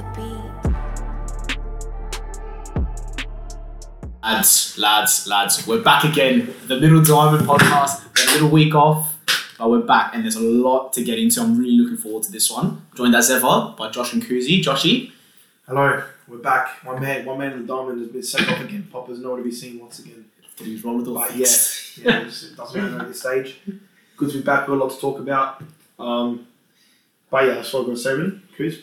the beat. Lads, lads, lads, we're back again. The Middle Diamond podcast. We a little week off, but we're back, and there's a lot to get into. I'm really looking forward to this one. Joined as ever by Josh and Kuzi. Joshy, Hello, we're back. My man, my man in the diamond has been sent off again. Popper's nowhere to be seen once again. did he roll with all But yeah, yeah, it doesn't matter at this stage. Good to be back. We've got a lot to talk about. Um, but yeah, that's what I'm going to say, really. Chris?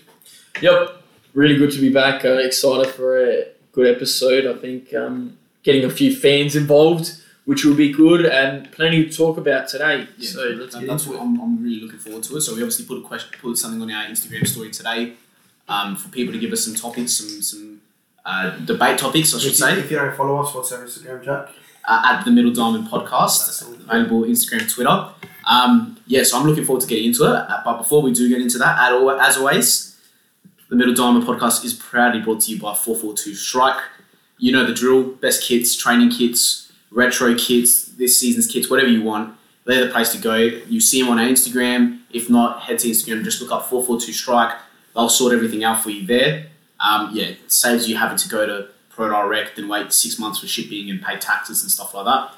Yep, really good to be back. Uh, excited for a good episode. I think um, getting a few fans involved, which will be good, and plenty to talk about today. Yeah, so let's that- get that's into what it. I'm, I'm really looking forward to it. So we obviously put a question, put something on our Instagram story today um, for people to give us some topics, some some uh, debate topics, I should if, you, say, if you don't follow us, what's our Instagram, Jack? uh, at the Middle Diamond Podcast, available Instagram, Twitter. Um, yeah, so I'm looking forward to getting into it. Uh, But before we do get into that, at all, as always, the Middle Diamond Podcast is proudly brought to you by 442 Strike. You know the drill. Best kits, training kits, retro kits, this season's kits, whatever you want. They're the place to go. You see them on our Instagram. If not, head to Instagram. Just look up 442 Strike. They'll sort everything out for you there. Um, yeah, it saves you having to go to Pro Direct and wait six months for shipping and pay taxes and stuff like that.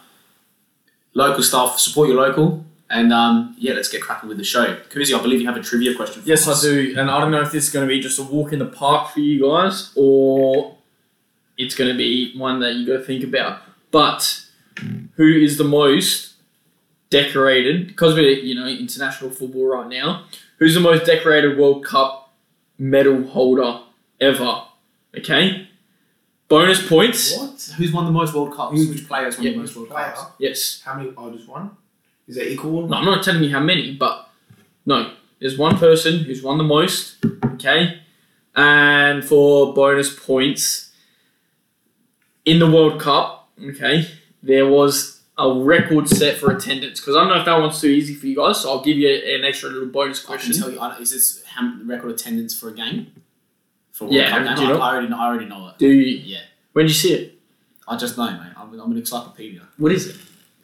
Local stuff, support your local. And um, yeah, let's get cracking with the show. Kuzi, I believe you have a trivia question for Yes, I do, and I don't know if this is going to be just a walk in the park for you guys, or it's going to be one that you got to think about. But who is the most decorated? Because we're you know international football right now. Who's the most decorated World Cup medal holder ever? Okay, bonus points. What? Who's won the most World Cups? Who- Which players won Yeah. the most World Player? Cups? Yes. How many? Oh, just one? Is that equal? No, I'm not telling you how many, but no, there's one person who's won the most. Okay, and for bonus points in the World Cup, okay, there was a record set for attendance. Because I don't know if that one's too easy for you guys, so I'll give you an extra little bonus I can question. tell you, I- is this how, record attendance for a game? For a World Yeah, Cup do you I, know? I already know. I already know it. Do you? Yeah, When did you see it? I just know, mate. I'm, I'm an encyclopedia. What is it?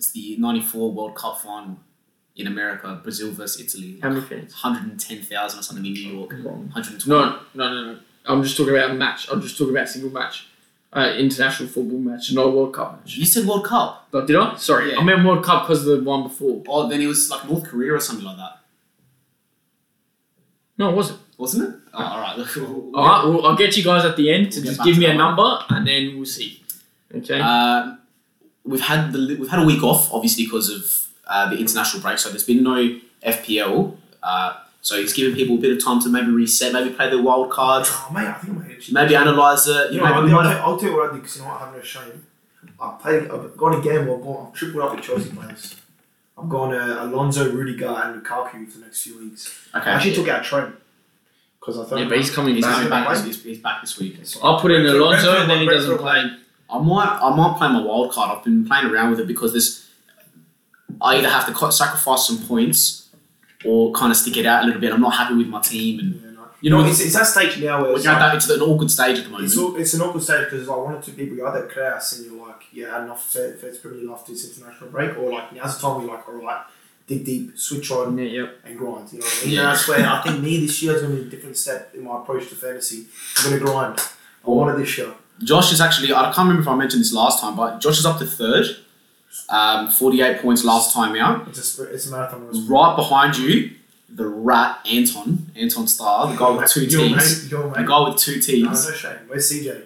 It's the '94 World Cup final in America, Brazil versus Italy. How many fans? 110,000 or something in New York. 120. No, no, no, no. I'm just talking about a match. I'm just talking about a single match. Uh, international football match, not a World Cup match. You said World Cup. But did I? Sorry, Yeah. I meant World Cup because of the one before. Oh, then it was like North Korea or something like that, No, it wasn't. wasn't it? Oh, all right. All right, well, I'll get you guys at the end to We'll get just give to me a that one. number and then we'll see. Okay. Um, we've had the we've had a week off, obviously because of uh, the international break. So there's been no FPL. Uh, so it's giving people a bit of time to maybe reset, maybe play the wild card, Oh, mate, I think I might actually. maybe analyze it. You You know, know, I'll, maybe we might have- I'll, I'll tell you what I did because you know what, I have no shame. I played, I've gone a gamble, I've, gone, I've tripled up with Chelsea players. I've gone uh, Alonso, Rudiger, and Lukaku for the next few weeks. I okay. actually took out Trent because I thought. yeah, but he's coming He's back. coming back. Right? This, he's back this week. I'll put in Brentford- Alonso and then he doesn't play. I might I might play my wild card. I've been playing around with it because there's I either have to sacrifice some points or kind of stick it out a little bit. I'm not happy with my team, and Yeah, no. you know it's, it's that stage now where we're it's, at like, that. It's an awkward stage at the moment. it's, all, it's an awkward stage because like one or two people you either class and you're like, yeah, had enough fair, fair Premier League after this international break, or like now's the time you're like, all right, dig deep, switch on, Yeah, yep. and grind. You know what I mean? Yeah, that's where I think me this year is going to be a different step in my approach to fantasy. I'm going to grind. I want it this year. Josh is actually, I can't remember if I mentioned this last time, but Josh is up to third. Um, 48 points last time out. It's a it's a marathon. Right behind you, the rat Anton, Anton Star, the guy with two Your T's. mate, your The guy with two No, T's. no shame. Where's CJ?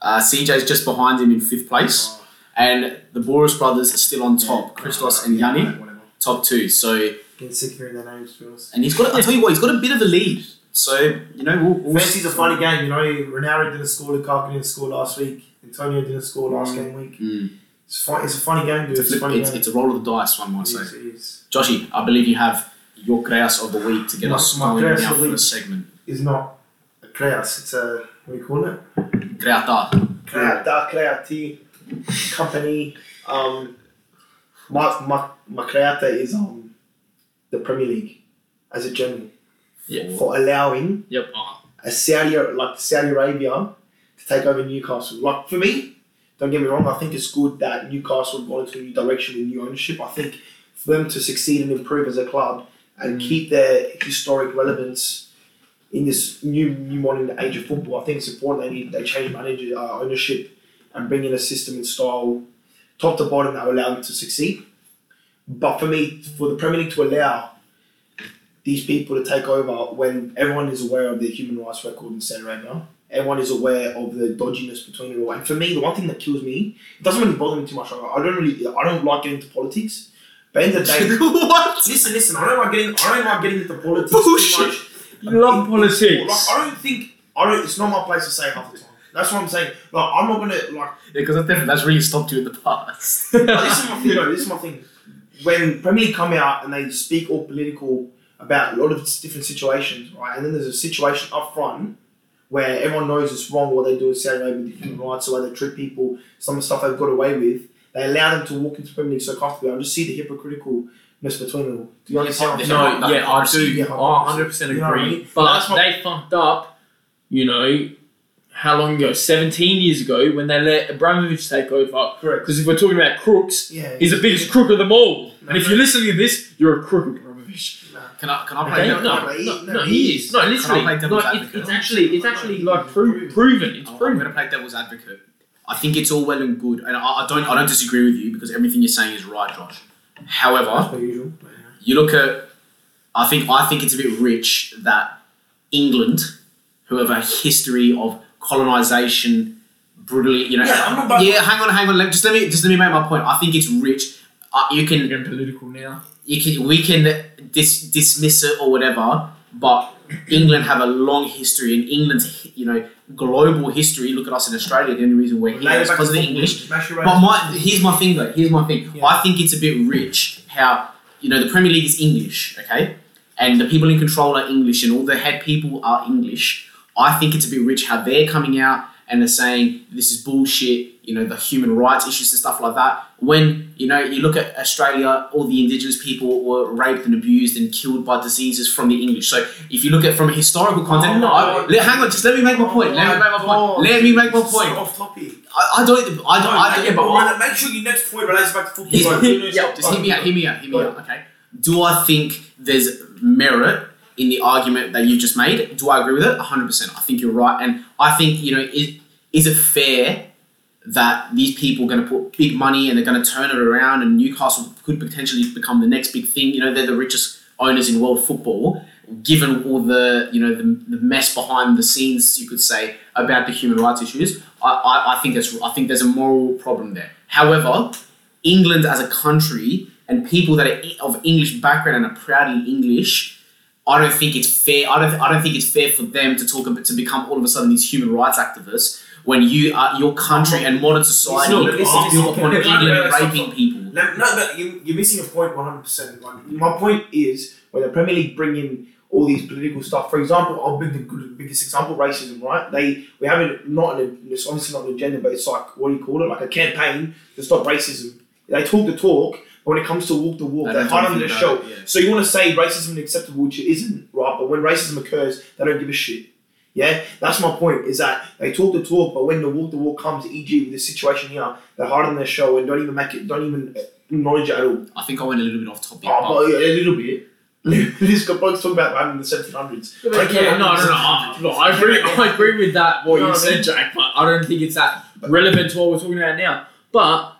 Uh, CJ's just behind him in fifth place. Oh, And the Boris brothers are still on top. Christos and Yeah, Yanni, top two. So, Getting sick hearing their names, and he's got, I tell you what, he's got a bit of a lead. So, you know, we'll, we'll Fantasy's a funny game, you know. Ronaldo didn't score, Lukaku didn't score last week. Antonio didn't score last game week. Mm. It's fun. It's a funny game, dude. It's, It's, a a flip, funny it's, game. it's a roll of the dice, one might say. it is. Joshy, I believe you have your Creas of the week to get My- us going Creas now for the segment. It's not a class. It's a what do you call it? Creata. Creata, Creati company. Um, my my my Creata is um the Premier League as a general Yeah. for allowing Yep. A Saudi like Saudi Arabia to take over Newcastle. Like for me, don't get me wrong, I think it's good that Newcastle have gone into a new direction with new ownership. I think for them to succeed and improve as a club and Mm. keep their historic relevance in this new new modern age of football, I think it's important they need they change manager uh, ownership and bring in a system and style, top to bottom, that will allow them to succeed. But for me, for the Premier League to allow these people to take over when everyone is aware of the human rights record in Saudi Arabia, everyone is aware of the dodginess between it all. And for me, the one thing that kills me, it doesn't really bother me too much. I don't really, I don't like getting into politics. But at the end of the day, what? listen, listen. I don't like getting, I don't like getting into politics too Bullshit. much. You love In- politics. Like, I don't think, I don't. It's not my place to say half the time. That's what I'm saying. Like, I'm not gonna like. Yeah, Because that's that's really stopped you in the past. But this is my thing. No, this is my thing. When Premier League come out and they speak all political about a lot of different situations, right? And then there's a situation up front where everyone knows it's wrong what they do in Saudi Arabia with human rights, the way they treat people, some of the stuff they've got away with. They allow them to walk into Premier League so comfortably. I just see the hypocriticalness between them all. Do you understand? what No, No, yeah, I no, do. yeah, I 100% You know I agree. mean? But That's they fucked up, you know, how long ago? 17 years ago when they let Abramovich take over. Correct. Because if we're talking about crooks, Yeah. he's the biggest crook of them all. And if you're listening to this, you're a crook, Abramovich. Can I can I play? Okay? No, no, he- no, no, no, he he is. is. No, literally. play devil's it, advocate? it's actually, it's actually like pro- proven. It's proven. I'm going to play devil's advocate. I think it's all well and good, and I, I don't I don't disagree with you because everything you're saying is right, Josh. However, usual. yeah. you look at I think I think it's a bit rich that England, who have a history of colonization, brutally, you know. Yeah, I'm not yeah, hang on, hang on. Let, just let me just let me make my point. I think it's rich. Uh, you We're can getting political now. You can we can dis, dismiss it or whatever, but England have a long history, and England's you know global history. Look at us in Australia. The only reason we're here is because of the. English. But my here's my thing though. Here's my thing. Yeah. I think it's a bit rich how you know the Premier League is English, okay, and the people in control are English, and all the head people are English. I think it's a bit rich how they're coming out and they're saying this is bullshit. You know the human rights issues and stuff like that. When you know you look at Australia, all the Indigenous people were raped and abused and killed by diseases from the English. So if you look at from a historical content, Oh, no. I- let- hang on, just let me make my point. Let me make my point. Oh, let me make my So point. off topic. I, I don't. I don't. I don't. yeah, but make sure your next point relates back to football. He's- Like, you know, yeah, just hear me out, hear me out, hear me out, okay? Do I think there's merit in the argument that you've just made? Do I agree with it? 100%. I think you're right. And I think, you know, is, is it fair that these people are going to put big money and they're going to turn it around and Newcastle could potentially become the next big thing? You know, they're the richest owners in world football, given all the, you know, the, the mess behind the scenes, you could say, about the human rights issues. I, I, I think that's I think there's a moral problem there. However, England as a country and people that are of English background and are proudly English, I don't think it's fair. I don't. I don't think it's fair for them to talk about to become all of a sudden these human rights activists when you are your country and modern society No, but listen, listen, upon okay, no, England no, no, stop, raping people. No, no, but you, you're missing a point 100%. My point is when the Premier League bring in all these political stuff. For example, I'll bring the biggest example: racism. Right? They we have it not an, it's obviously not an agenda, but it's like what do you call it? Like a campaign to stop racism. They talk the talk, but when it comes to walk the walk, They they don't hide under the show. it, yeah. So you want to say racism is acceptable, which it isn't, right? But when racism occurs, they don't give a shit. Yeah, that's my point. Is that they talk the talk, but when the walk the walk comes, e.g. with this situation here, they're hide on their show and don't even make it, don't even acknowledge it at all. I think I went a little bit off topic. Oh, but- but a little bit. this guy bloke's talking about that in the 1700s. Yeah, Like, no, no, no. I, look, I agree. I agree with that. What You know you what I said, mean? Jack. But I don't think it's that relevant to what we're talking about now. But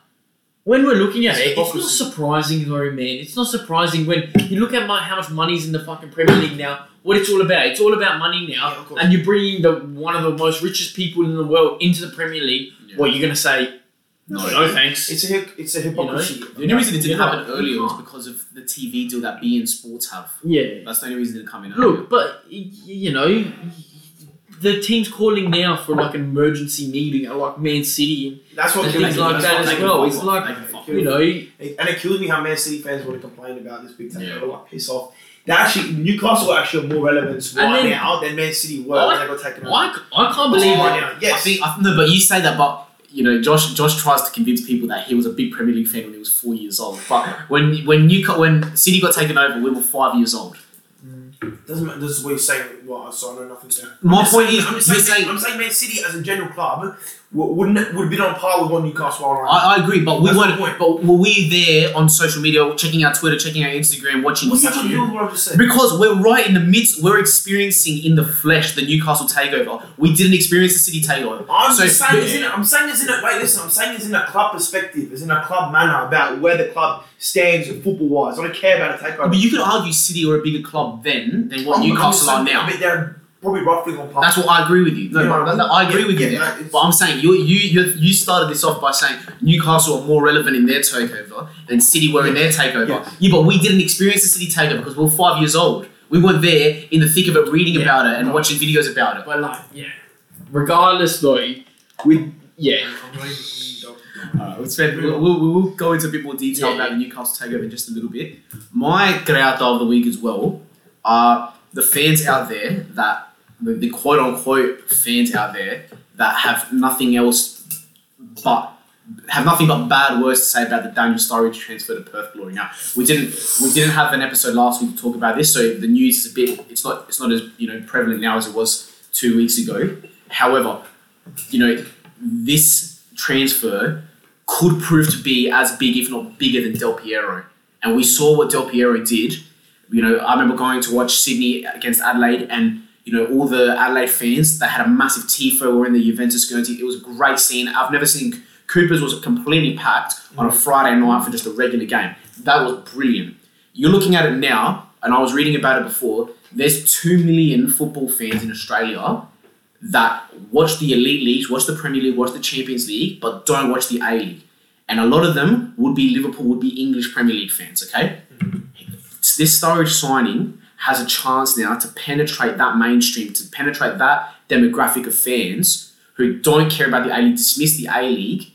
when we're looking at It's it, it's not surprising, though, man. It's not surprising when you look at my, how much money's in the fucking Premier League now. What it's all about? It's all about money now, Yeah, and you're bringing the one of the most richest people in the world into the Premier League. Yeah. What you're gonna say? No, no, thanks. It's a it's a hypocrisy. The only reason it didn't You happen earlier was because of the TV deal that beIN Sports have. yeah. That's the only reason it didn't come in earlier. Look, but you know, the team's calling now for like an emergency meeting at like Man City, and That's what And things me. like That's that as They kills can well. It's like- you know, And it kills me how Man City fans want to complain about this big time. Yeah. They're like, piss off. They actually Newcastle are actually more relevant right then- now than Man City were I- when they got taken over. I, I can't believe Right it. now, yes. I think I, no, but you say that, but you know, Josh Josh tries to convince people that he was a big Premier League fan when he was four years old. But when when you when City got taken over, we were five years old. Doesn't matter. This is what you're saying. Well, so I know nothing about. My I'm point saying- is, I'm just saying, saying- I'm saying Man City as a general club wouldn't would have been on par with what Newcastle are. Right I, I agree, but we That's weren't. the. But were we there on social media, checking our Twitter, checking our Instagram, watching? What's that got to do with what I just said? Because we're right in the midst, we're experiencing in the flesh the Newcastle takeover. We didn't experience the City takeover. I'm So- just saying, it's in a, I'm saying it's in a wait. Listen, I'm saying it's in a club perspective, it's in a club manner about where the club stands football wise. I don't care about a takeover. But you could argue City are a bigger club then than what I'm- I'm Newcastle saying- are now. But they're probably roughly on par. That's what I agree with you. No, Yeah, but- but I agree yeah, with you yeah, there. But I'm saying you you you you started this off by saying Newcastle are more relevant in their takeover than City were in their takeover. Yeah. Yeah, but we didn't experience the City takeover because we were five years old. We weren't there in the thick of it, reading Yeah. about it and No. watching videos about it. But like, yeah. Regardless, though, with yeah, Alright, we'll, spend, we'll, we'll, we'll go into a bit more detail Yeah, about the Newcastle takeover in just a little bit. My grauta of the week as well are the fans out there that the, the quote unquote fans out there that have nothing else but have nothing but bad words to say about the Daniel Sturridge transfer to Perth Glory. Now we didn't we didn't have an episode last week to talk about this, so the news is a bit it's not it's not as you know prevalent now as it was two weeks ago. However, you know this transfer could prove to be as big, if not bigger, than Del Piero. And we saw what Del Piero did. You know, I remember going to watch Sydney against Adelaide, and you know all the Adelaide fans. They had a massive tifo. Were in the Juventus Guernsey. It was a great scene. I've never seen Cooper's was completely packed on a mm. Friday night for just a regular game. That was brilliant. You're looking at it now, and I was reading about it before. There's two million football fans in Australia that watch the elite leagues, watch the Premier League, watch the Champions League, but don't watch the A League. And a lot of them would be Liverpool, would be English Premier League fans, okay? Mm-hmm. This Sturridge signing has a chance now to penetrate that mainstream, to penetrate that demographic of fans who don't care about the A League, dismiss the A League.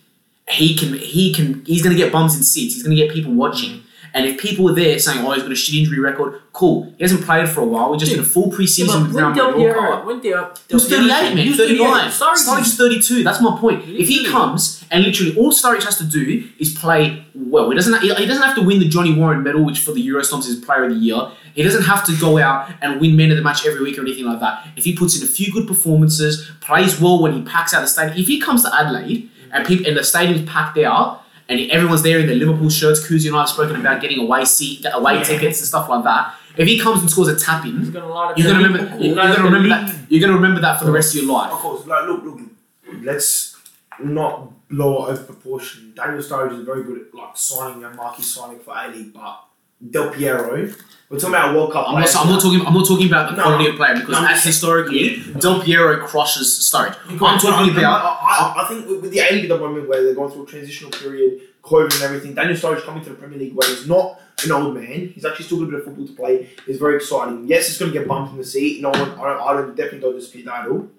He can, he can, he's going to get bums in seats. He's going to get people watching. And if people were there saying, "Oh, he's got a shit injury record," cool. He hasn't played for a while. We just did a full preseason with Real Mallorca. when Del He was 38, man. 39. Sorry, Sturridge's 32. That's my point. If he comes and literally all Sturridge has to do is play well, he doesn't. He doesn't have to win the Johnny Warren Medal, which for the Eurostomps is Player of the Year. He doesn't have to go out and win Man of the Match every week or anything like that. If he puts in a few good performances, plays well when he packs out the stadium. If he comes to Adelaide and people and the stadium's packed out. And everyone's there in their Liverpool shirts. Kuzi and I have spoken about getting away seat, away Yeah. tickets and stuff like that. If he comes and scores a tap in, He's gonna you're gonna remember. Liverpool. You're gonna remember that. You're gonna remember that for the rest of your life. Of course, like, look, look, let's not blow it over proportion. Daniel Sturridge is very good at like signing a marquee signing for A League, but Del Piero, we're talking about World Cup. I'm not, I'm not talking. I'm not talking about the No, quality of player because no, as historically, Del Piero crushes Sturridge. I'm talking about. I, I think with the A League at the moment where they're going through a transitional period, COVID and everything, Daniel Sturridge coming to the Premier League where he's not an old man, he's actually still got a bit of football to play, is very exciting. Yes, it's going to get bumped in the seat. No one, I, don't, I don't, definitely don't dispute that at all.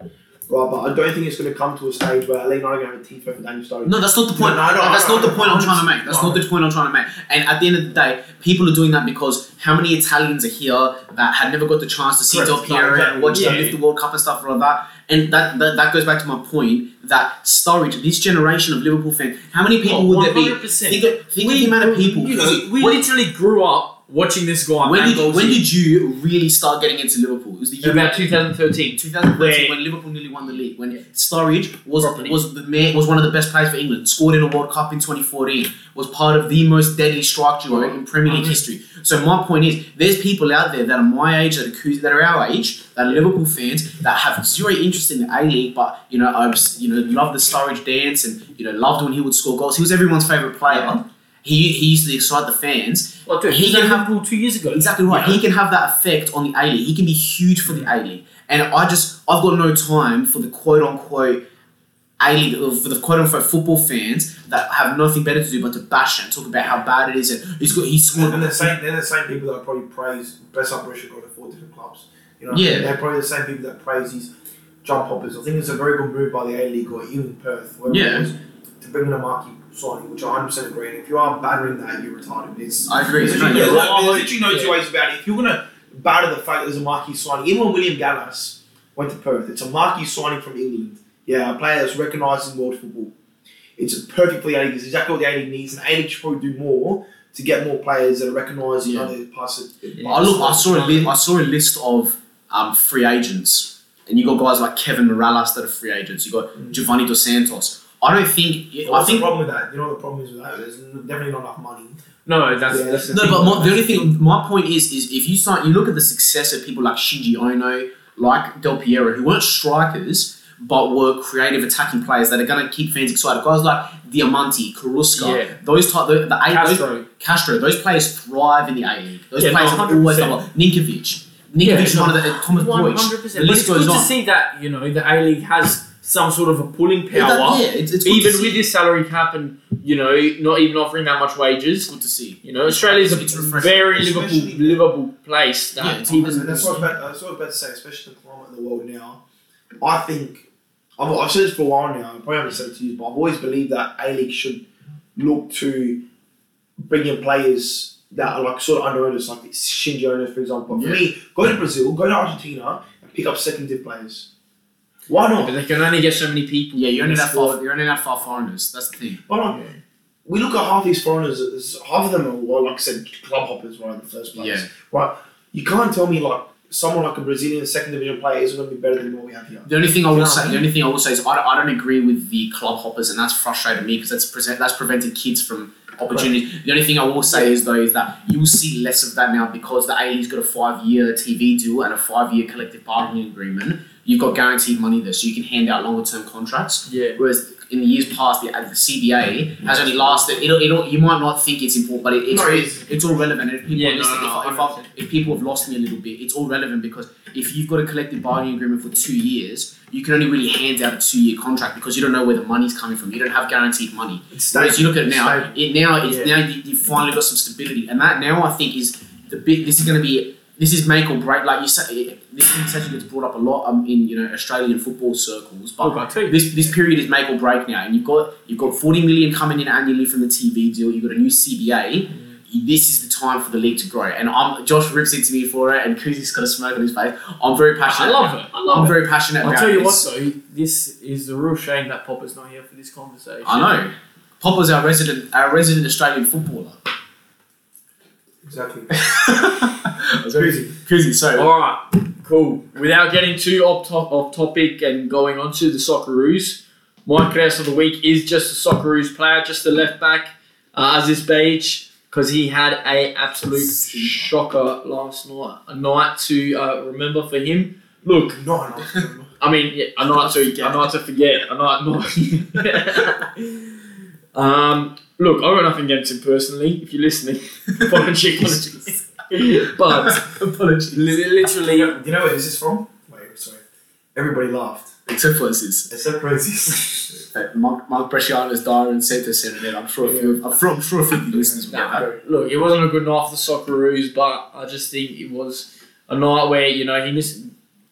Right, but I don't think it's going to come to a stage where LA United are going to have a team for Daniel Sturridge. No, that's not the point. No, no, no, that's no, not the point I'm trying to make. That's no. not the point I'm trying to make. And at the end of the day, people are doing that because how many Italians are here that had never got the chance to see. Del Piero and watch them lift the World Cup and stuff like that? And that, that that goes back to my point that Sturridge, this generation of Liverpool fans, how many people Oh, would there be? 100%. Think of, think of the amount of people. You know, we When- literally grew up watching this guy. when did, goals when did you really start getting into Liverpool? It was the year about 2013? 2013 Where- when Liverpool nearly won the league. When Sturridge was Properly. was the man, was one of the best players for England. Scored in a World Cup in 2014. Was part of the most deadly strike duo in Premier League history. So my point is, there's people out there that are my age, that are, that are our age, that are Liverpool fans that have zero interest in the A League, but you know, I was, you know, love the Sturridge dance and you know, loved when he would score goals. He was everyone's favorite player. He, he used to excite the fans. Well, dude, He he can have- at two years ago. Exactly right. You know? He can have that effect on the A League. He can be huge for the A League. And I just, I've got no time for the quote unquote A League, uh, for the quote unquote football fans that have nothing better to do but to bash and talk about how bad it is. And he's got, he's scored. And they're the same. They're the same people that probably praise Besart Berisha going to four different clubs. You know, Yeah. they're probably the same people that praise these jump hoppers. I think it's a very good move by the A League or even Perth, wherever Yeah. it was, to bring in a marquee signing, which I 100% agree. And if you are battering that, you're retarded. It's I agree. There's literally, yeah, there's well, there's literally no yeah. two ways about it. If you're gonna batter the fact that there's a marquee signing, even when William Gallas went to Perth, it's a marquee signing from England. Yeah, a player that's recognised in world football. It's perfect for the A League. It's exactly what the A League needs, and A League should probably do more to get more players that are recognised in Yeah. other parts of. Yeah. I look. I saw a list. I saw a list of um, free agents, and you got guys like Kevin Mirallas that are free agents. You got Mm. Giovanni Dos Santos. I don't think. I What's think the problem with that? You know what the problem is with that? There's definitely not enough money. No, that's, Yeah. that's the No, thing. but my, the only thing, my point is, is if you start, you look at the success of people like Shinji Ono, like Del Piero, who weren't strikers but were creative attacking players that are going to keep fans excited. Guys like Diamanti, Karuska, Yeah. those type, the, the A, those, Castro. Castro, those players thrive in the A League. Those Yeah, no, players have always 100%. done well. Ninkovic, Ninkovic Yeah, is no, of the uh, Thomas One hundred The percent. But list it's good goes to see that you know the A League has some sort of a pulling Yeah, that- power, yeah, it's, it's good even with this salary cap and you know not even offering that much wages. It's good to see. You know, Australia's a It's refreshing. very Especially- livable, livable place that Yeah, it's even that's what I was about, that's what I was about to say, especially the climate in the world now. I think, I've, I've said this for a while now, I probably haven't said it to you, but I've always believed that A League should look to bring in players that are like sort of underrated, like Shinji Ono, for example. For Yeah. me, go to Brazil, go to Argentina, and pick up second tier players. Why but not? they can only get so many people. Yeah, you're only that far. You're only that far foreigners. That's the thing. Why not? We look at half these foreigners, as- half of them are, well, like I said, club hoppers, right, in the first place. Yeah. Right? You can't tell me, like, someone like a Brazilian second division player isn't going to be better than what we have here. The only thing I will Yeah. say, the only thing I will say is I don't, I don't agree with the club hoppers, and that's frustrated me because that's present that's prevented kids from opportunities. The only thing I will say is though is that you will see less of that now because the A League's got a five year TV deal and a five year collective bargaining agreement. You've got guaranteed money there, so you can hand out longer term contracts. Yeah. Whereas in the years past, the, the CBA has only lasted. It'll, it'll, you might not think it's important, but it, it's No, it is. it's all relevant. And if people, Yeah, no, listening, no, if, I- if, people have lost me a little bit, it's all relevant because if you've got a collective bargaining agreement for two years, you can only really hand out a two year contract because you don't know where the money's coming from. You don't have guaranteed money. It's Whereas you look at it now, it now it's Yeah. now you, you finally got some stability, and that now I think is the big. This is going to be this is make or break. Like you say, this conversation gets brought up a lot um, in you know Australian football circles, but Look, I tell you, this this period is make or break now, and you've got you've got forty million coming in annually from the TV deal. You've got a new CBA. This is the time for the league to grow, and I'm Josh rips into me for it, and Kuzi's got a smoke on his face. I'm very I passionate. love it. I love it. I'm it. very passionate I'll about tell you what this. though, this is a real shame that Popper's not here for this conversation. I know. Popper's our resident, our resident Australian footballer. Exactly. Kuzi, Crazy. So, All right, cool. Without getting too off, top, off topic and going on to the Socceroos, my class of the week is just a Socceroos player, just the left back, uh, Aziz Behich, because he had a absolute shocker last night. A night to uh, remember for him. Look. I mean, yeah, a night to a night to forget, a night not. um, look, I got nothing against him personally. If you're listening, apologies. but Apologies. li- literally, Do you know where this is from? Wait, sorry. Everybody laughed. Except for this. Except for this. Uh, Mark, Mark Bresciano's diary and said this in it. I'm sure a few, I'm sure, I'm sure a few of the listeners will get that. look, it wasn't a good night for the Socceroos, but I just think it was a night where you know he missed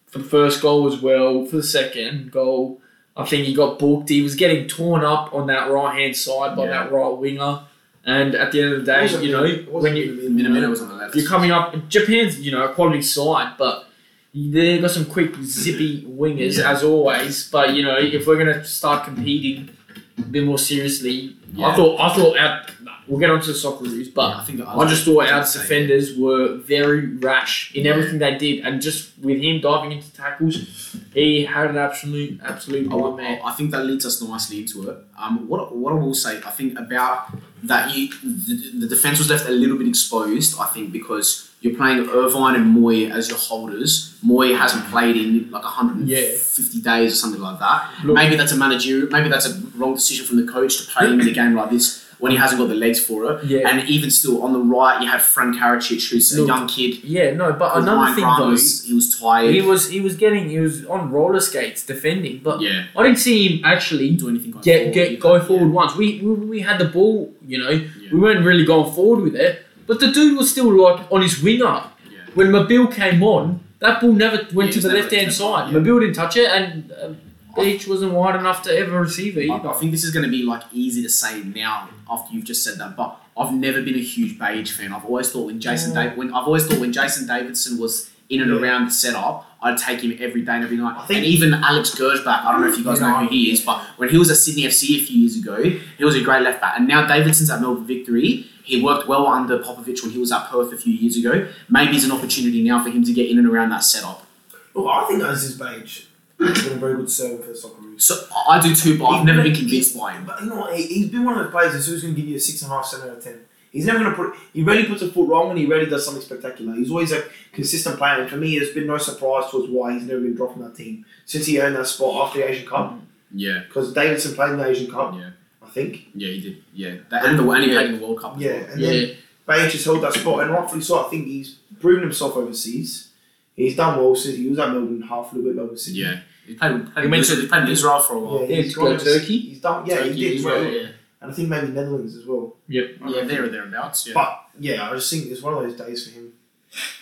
for the first goal as well. For the second goal, I think he got booked. He was getting torn up on that right hand side by Yeah. that right winger, and at the end of the day, you know, when you Minamino was on the left. you're coming up, Japan's you know a quality side, but they've got some quick, zippy wingers Yeah. as always. But you know, if we're gonna start competing a bit more seriously, I thought I thought our, we'll get onto the Socceroos, but Yeah, I think I just thought our defenders were very rash in everything they did, and just with him diving into tackles, he had an absolute absolute I, nightmare. I think that leads us nicely into it. Um, what, what I will say, I think about that you the, the defense was left a little bit exposed. I think because you're playing Irvine and Mooy as your holders. Mooy hasn't played in like 150 days or something like that. Look- maybe that's a managerial. Maybe that's a wrong decision from the coach to play him in a game like this when he hasn't got the legs for it. Yeah. And even still, on the right, you had Frank Karacic, who's a young kid. Yeah, no, but Ryan another thing Grant though, was, he was tired. he was he was getting he was on roller skates defending, but yeah. I didn't see him actually do anything. Going get forward get go Yeah. forward once. We, we we had the ball, you know, Yeah. we weren't really going forward with it, but the dude was still like on his winger. Yeah. When Mabil came on, that ball never went Yeah, to the left hand side. yeah. Mabil didn't touch it, and uh, Behich wasn't wide enough to ever receive it. I, either. I think this is going to be like easy to say now after you've just said that, but I've never been a huge Behich fan. I've always thought when Jason mm. Yeah. Dav- when I've always thought when Jason Davidson was in and Yeah. around the setup, I'd take him every day and every night. I think- and even Alex Gersbach, I don't know if you guys know who he is, but when he was at Sydney FC a few years ago, he was a great left back. And now Davidson's at Melbourne Victory. He worked well under Popovic when he was at Perth a few years ago. Maybe it's an opportunity now for him to get in and around that setup. Well, I think Aziz Behich has been a very good servant for the Socceroos. So I do too, but I've never been convinced by him. But you know, what, he- he's been one of those players who's always going to give you a six and a half, seven out of ten. He's never going to put. He rarely puts a foot wrong, and he rarely does something spectacular. He's always a consistent player, and for me, there's been no surprise towards why he's never been dropped from that team since he earned that spot after the Asian Cup. Yeah, Because Davidson played in the Asian Cup, yeah, I think. yeah. He did. Yeah, that, and the and he Yeah. played in the World Cup. as Yeah, well. and then Yeah, Behich has held that spot, and rightfully so. I think he's proven himself overseas. He's done well since he was at Melbourne half a little bit Melbourne City. yeah. He played. played You mentioned- Israel, he played in Israel for a while. Yeah, Yeah, he's to go gone to Turkey? He's done. Yeah, Turkey he did. as well, well, yeah. And I think maybe Netherlands as well. Yep. Yeah, there or thereabouts. Yeah. But yeah, I just think it's one of those days for him.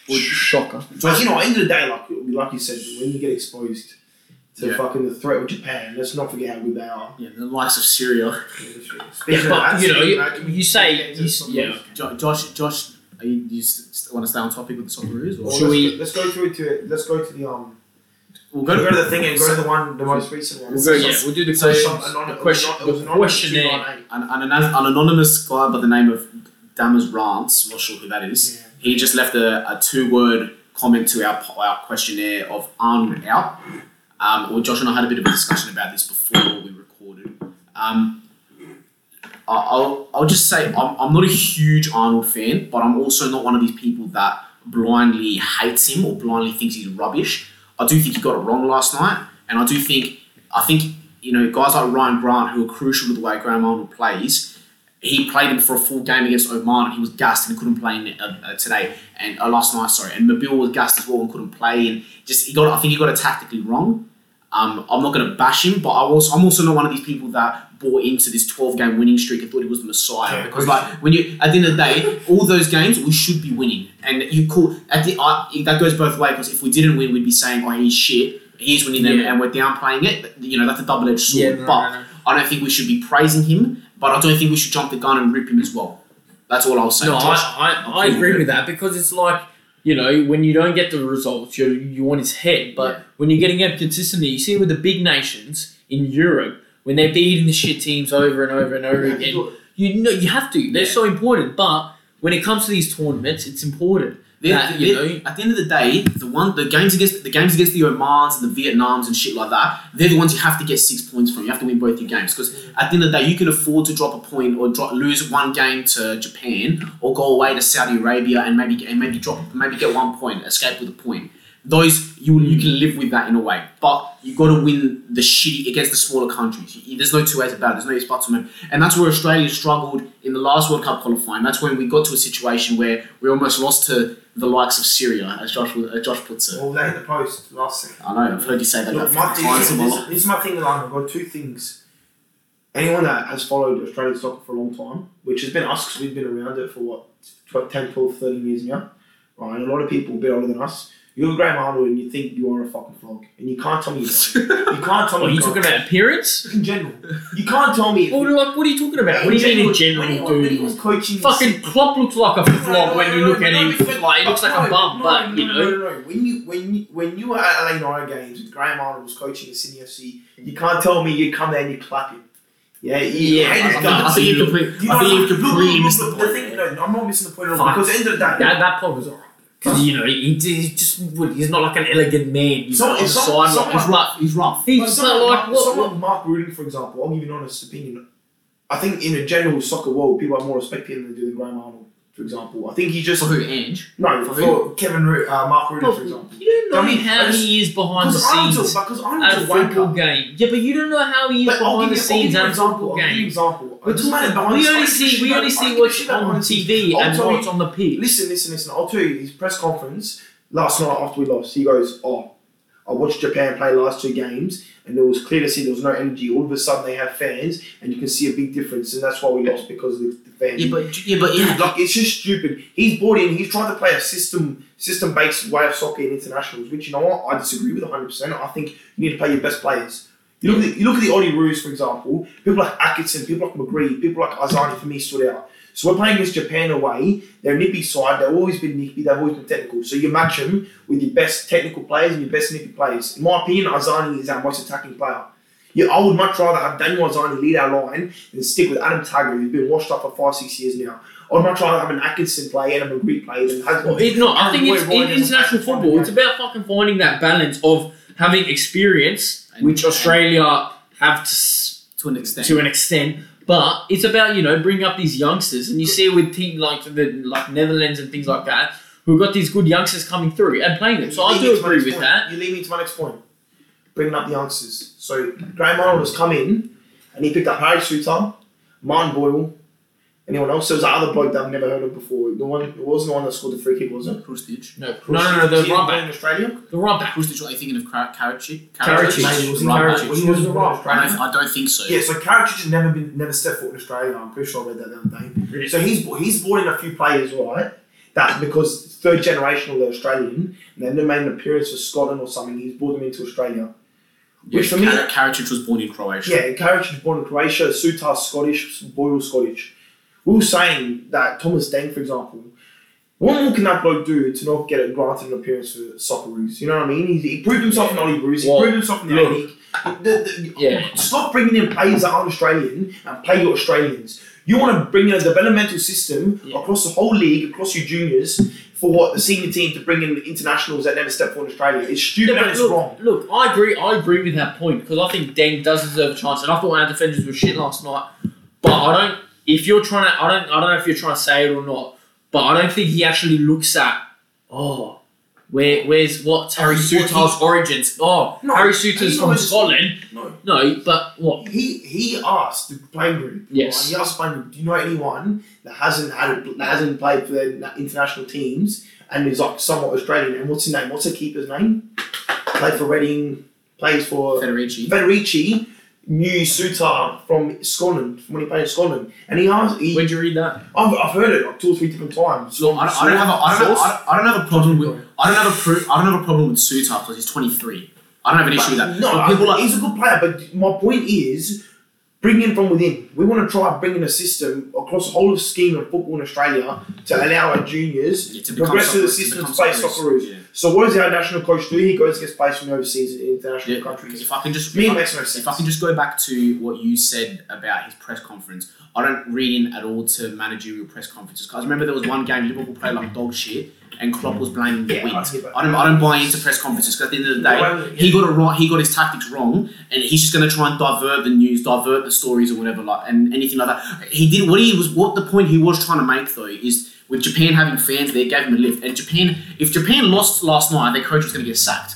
Shocker. But you know, at the end of the day, like like you said, when you get exposed to Yeah. fucking the threat of Japan, let's not forget how good they are. yeah, the likes of Syria. Yeah, but you know, you, of that, can we you say, you, yeah. of those? Jo- Josh, Josh, are you, do you st- want to stay on topic with the Socceroos? Or? Well, Should let's, we- go, let's go through to it. Let's go to the um. We'll Go to the thing and go to the one, the most recent one. We'll go, yeah, we'll do the So question, anon- the question, anon- it was the questionnaire. 298. an, an, an anonymous guy by the name of Damas Rants, not sure who that is. Yeah. He just left a, a two word comment to our, our questionnaire of Arnold out. Um, well, Josh and I had a bit of a discussion about this before we recorded. Um, I- I'll, I'll just say I'm, I'm not a huge Arnold fan, but I'm also not one of these people that blindly hates him or blindly thinks he's rubbish. I do think he got it wrong last night, and I do think I think you know guys like Ryan Grant who are crucial to the way Graham Arnold plays. He played him for a full game against Oman, and he was gassed and couldn't play in, uh, uh, today and uh, last night. Sorry, and Mabil was gassed as well and couldn't play, and just he got I think he got it tactically wrong. Um, I'm not going to bash him, but I also, I'm also not one of these people that bought into this 12 game winning streak and thought he was the messiah. Yeah, because like when you at the end of the day, all those games we should be winning, and you call at the uh, I, that goes both ways. Because if we didn't win, we'd be saying, "Oh, he's shit." He's winning them, Yeah. and we're downplaying it. You know that's a double edged sword. Yeah, no, but no, no. I don't think we should be praising him, but I don't think we should jump the gun and rip him as well. That's all I'll say. No, Josh. I, I, I agree with that because it's like, you know, when you don't get the results, you you want his head. But Yeah. when you're getting it consistently, you see with the big nations in Europe, when they're beating the shit teams over and over and over Yeah, again, you know you have to. They're Yeah. so important. But when it comes to these tournaments, it's important that you know. at the end of the day, the one the games against the games against the Omans and the Vietnams and shit like that, they're the ones you have to get six points from. You have to win both your games because mm. at the end of the day, you can afford to drop a point or drop, lose one game to Japan or go away to Saudi Arabia and maybe and maybe drop maybe get one point, escape with a point. Those you you can live with that in a way, but you got to win the shitty against the smaller countries. There's no two ways about it. There's no ifs buts maybes. and that's where Australia struggled in the last World Cup qualifying. That's when we got to a situation where we almost lost to the likes of Syria, as Josh uh, Josh puts it. Well, they hit the post last second. I know I've heard you say that Look, my thing, times this, this, this is my thing with I've got two things. Anyone that has followed Australian soccer for a long time, which has been us, because we've been around it for what, 12, 10, 12, 13 years now, right? And a lot of people a bit older than us. You look at Graham Arnold and you think you are a fucking flog. And you can't tell me you don't. You can't tell me are you talking about appearance? In general. You can't tell me. Well, like, what are you talking about? What do you mean in general, when he, When he was coaching. Fucking Klopp looks like a flog when you look at him. Like he looks like a bum, but you know. no, no, no. When you when you when you were at LA Nine games with Graham Arnold was coaching at Sydney FC, you can't tell me you come there and you clap him. Yeah, Yeah, I. I you complete, I think you completely missed the the point. thing, no, I'm not missing the point at all. Because at the end of the day, That, that part was alright. Because, you know, he, he just would- he's not like an elegant man. You So- know, on some- sideline. someone- He's rough. He's rough. He's But but someone, like Mark, what? someone what Mark Rudan, for example, I'll give you an honest opinion. I think in a general soccer world, people have more respect for him than do the Graham Arnold, for example. I think he just For who? Ange? no For for. Kevin Ru- uh, Mark Rudan, for example. you don't know I mean, how just- he is behind the scenes a, because at Arnold's a a wanker. football game. Yeah, but you don't know how he is But behind the you, scenes at a football I'll give you an game. example. Doesn't matter we only see we only see what's on. TV and what's on the pitch. Listen, listen, listen. I'll tell you his press conference last night after we lost. He goes, "Oh, I watched Japan play last two games, and it was clear to see there was no energy. All of a sudden, they have fans, and you can see a big difference, and that's why we lost because of the, the fans." Yeah, but yeah, but yeah. like it's just stupid. He's bought in. He's trying to play a system system based way of soccer in internationals, which you know what I disagree with 100. percent I think you need to play your best players. You look at the, you look at the Olyroos, for example. People like Atkinson, people like McGree, people like Arzani for me stood out. So we're playing against Japan away. They're a nippy side. They've always been nippy. They've always been technical. So you match them with your best technical players and your best nippy players. In my opinion, Arzani is our most attacking player. Yeah, I would much rather have Daniel Arzani lead our line than stick with Adam Taggart, who's been washed up for five, six years now. I'd much rather have an Atkinson play and a McGree play than have. Well, it, no, I think it's in international football. It's about fucking finding that balance of having experience, And- which Australia have to to an extent. to an extent. But it's about you know bringing up these youngsters, and you see it with teams like the like Netherlands and things like that, who've got these good youngsters coming through and playing them. So I do agree with point. that. You lead me to my next point. Bringing up the youngsters. So Graham Arnold has come in and he picked up Harry Suter, Martin Boyle, anyone else. There was that other bloke that I've never heard of before. The one it wasn't the one that scored the free kick, was it? Hrustic. No, no, no, no, the Was he right born back, in Australia? the right back. Hrustic, are you thinking of Kar- Karacic? Karacic. Maybe, Right Karacic? back. He was the right I don't, I don't think so. Yeah, so Karacic has never been never stepped foot in Australia. I'm pretty sure I read that the other day. So he's he's brought in a few players, right? That because third generational they're Australian, and they never made an appearance for Scotland or something. He's brought them into Australia. Yeah, Which for me- Kar- Karacic was born in Croatia. Yeah, Karacic was born in Croatia, Suter Scottish, Boyle Scottish. We were saying that Thomas Deng, for example, what more can that bloke do to not get a granted an appearance for Socceroos? You know what I mean? He, he proved himself in Olyroos, he Well, proved himself in the look. A-League. The- the- Yeah. Stop bringing in players that aren't Australian and play your Australians. You want to bring in a developmental system Yeah. across the whole league, across your juniors, for what the senior team to bring in internationals that never step foot in Australia. It's stupid Yeah, and it's look, wrong. look, I agree. I agree with that point because I think Deng does deserve a chance, and I thought our defenders were shit last night. But I don't. If you're trying to, I don't. I don't know if you're trying to say it or not. But I don't think he actually looks at. Oh, where where's what Harry Suter's origins? Oh, No, Harry he Suter's from Scotland. No. No, but what? He he asked the playing group. Yes. right, He asked the playing group, do you know anyone that hasn't had a, that hasn't played for their international teams and is like somewhat Australian? And what's his name? What's the keeper's name? Played for Reading. Plays for Federici. Federici. Knew Suter from Scotland from when he played in Scotland, and he asked. He, Where'd you read that? I've, I've heard it like two or three different times. So I don't, I don't have a, I don't, have, I don't, I don't have a problem with I don't have a pro, I don't have a problem with Suter because he's 23. I don't have an issue with that. No, but people I- like he's a good player, but my point is bring in from within. We want to try and bring in a system across the whole of scheme of football in Australia to allow our juniors Yeah, to, progress through the system to play. Socceroos. Yeah. So what does our national coach do? He goes gets players from overseas in international Yeah, countries. If I can just Me, if I, makes no sense. if I can just go back to what you said about his press conference, I don't read in at all to managerial press conferences. Because I remember there was one game Liverpool played like dog shit, and Klopp was blaming the Yeah, wind. I. I don't, I don't buy into press conferences because at the end of the day, No, I- he got it wrong. He got his tactics wrong, and he's just going to try and divert the news, divert the stories, or whatever, like and anything like that. He did what he was. What the point he was trying to make though is with Japan having fans, they gave him a lift, and Japan. If Japan lost last night, their coach was going to get sacked.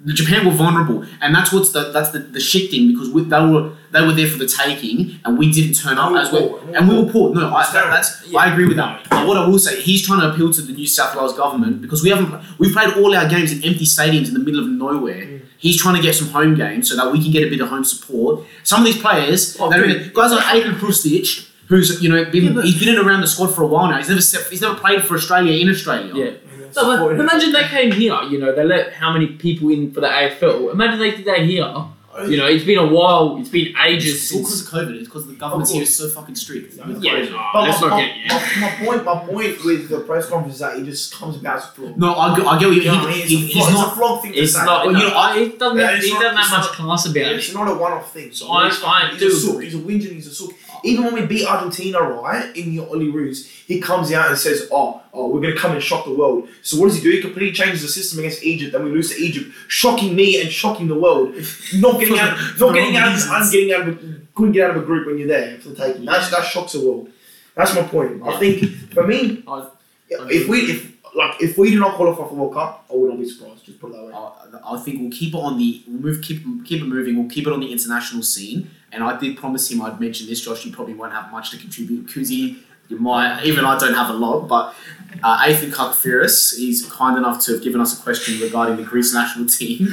The Japan were vulnerable, and that's what's the that's the, the shit thing because we, they were they were there for the taking, and we didn't turn up We as well, poor, we and we were poor. poor. No, I, that, that's I agree with that. But what I will say, he's trying to appeal to the New South Wales government because we haven't we've played all our games in empty stadiums in the middle of nowhere. Mm. He's trying to get some home games so that we can get a bit of home support. Some of these players, Oh, they don't dude. even- guys like Ajdin Hrustic, who's you know been Yeah, he's been in around the squad for a while now. He's never stepped, he's never played for Australia in Australia. Yeah. No, imagine they came here. You know, they let how many people in for the AFL? Imagine they did that here. You know, it's been a while. It's been ages It's all because of COVID. It's because the government here is so fucking strict. Yeah, with Yeah, COVID. no, But let's my, not my, get. Yeah. my, my point, my point with the press conference is that he just comes about as a flog. No, I, get- I get what you You know he, what I mean? It's, he, a he's flog, it's not. a flog thing to It's say. not. Well, You you know, I, it doesn't. Yeah, have, it's it not- doesn't have it's much not- class about It's it. not a one-off thing. So I- I he's do a sook. agree. He's a whinger. He's a sook. Even when we beat Argentina, right, in the Olyroos, he comes out and says, "Oh, oh, we're gonna come and shock the world." So what does he do? He completely changes the system against Egypt, and we lose to Egypt, shocking me and shocking the world. Not getting out, not getting out, and getting out of, a, couldn't get out of a group when you're there for the taking. That's that shocks the world. That's my point. I think for me, I- if we if like if we do not qualify for World Cup, I would not be surprised. Just put it that way. I, I think we'll keep it on the we'll move keep keep it moving. We'll keep it on the international scene. And I did promise him I'd mention this. Josh, you probably won't have much to contribute because he, you might even I don't have a lot. But uh, Athan Kakfiris, he's kind enough to have given us a question regarding the Greece national team.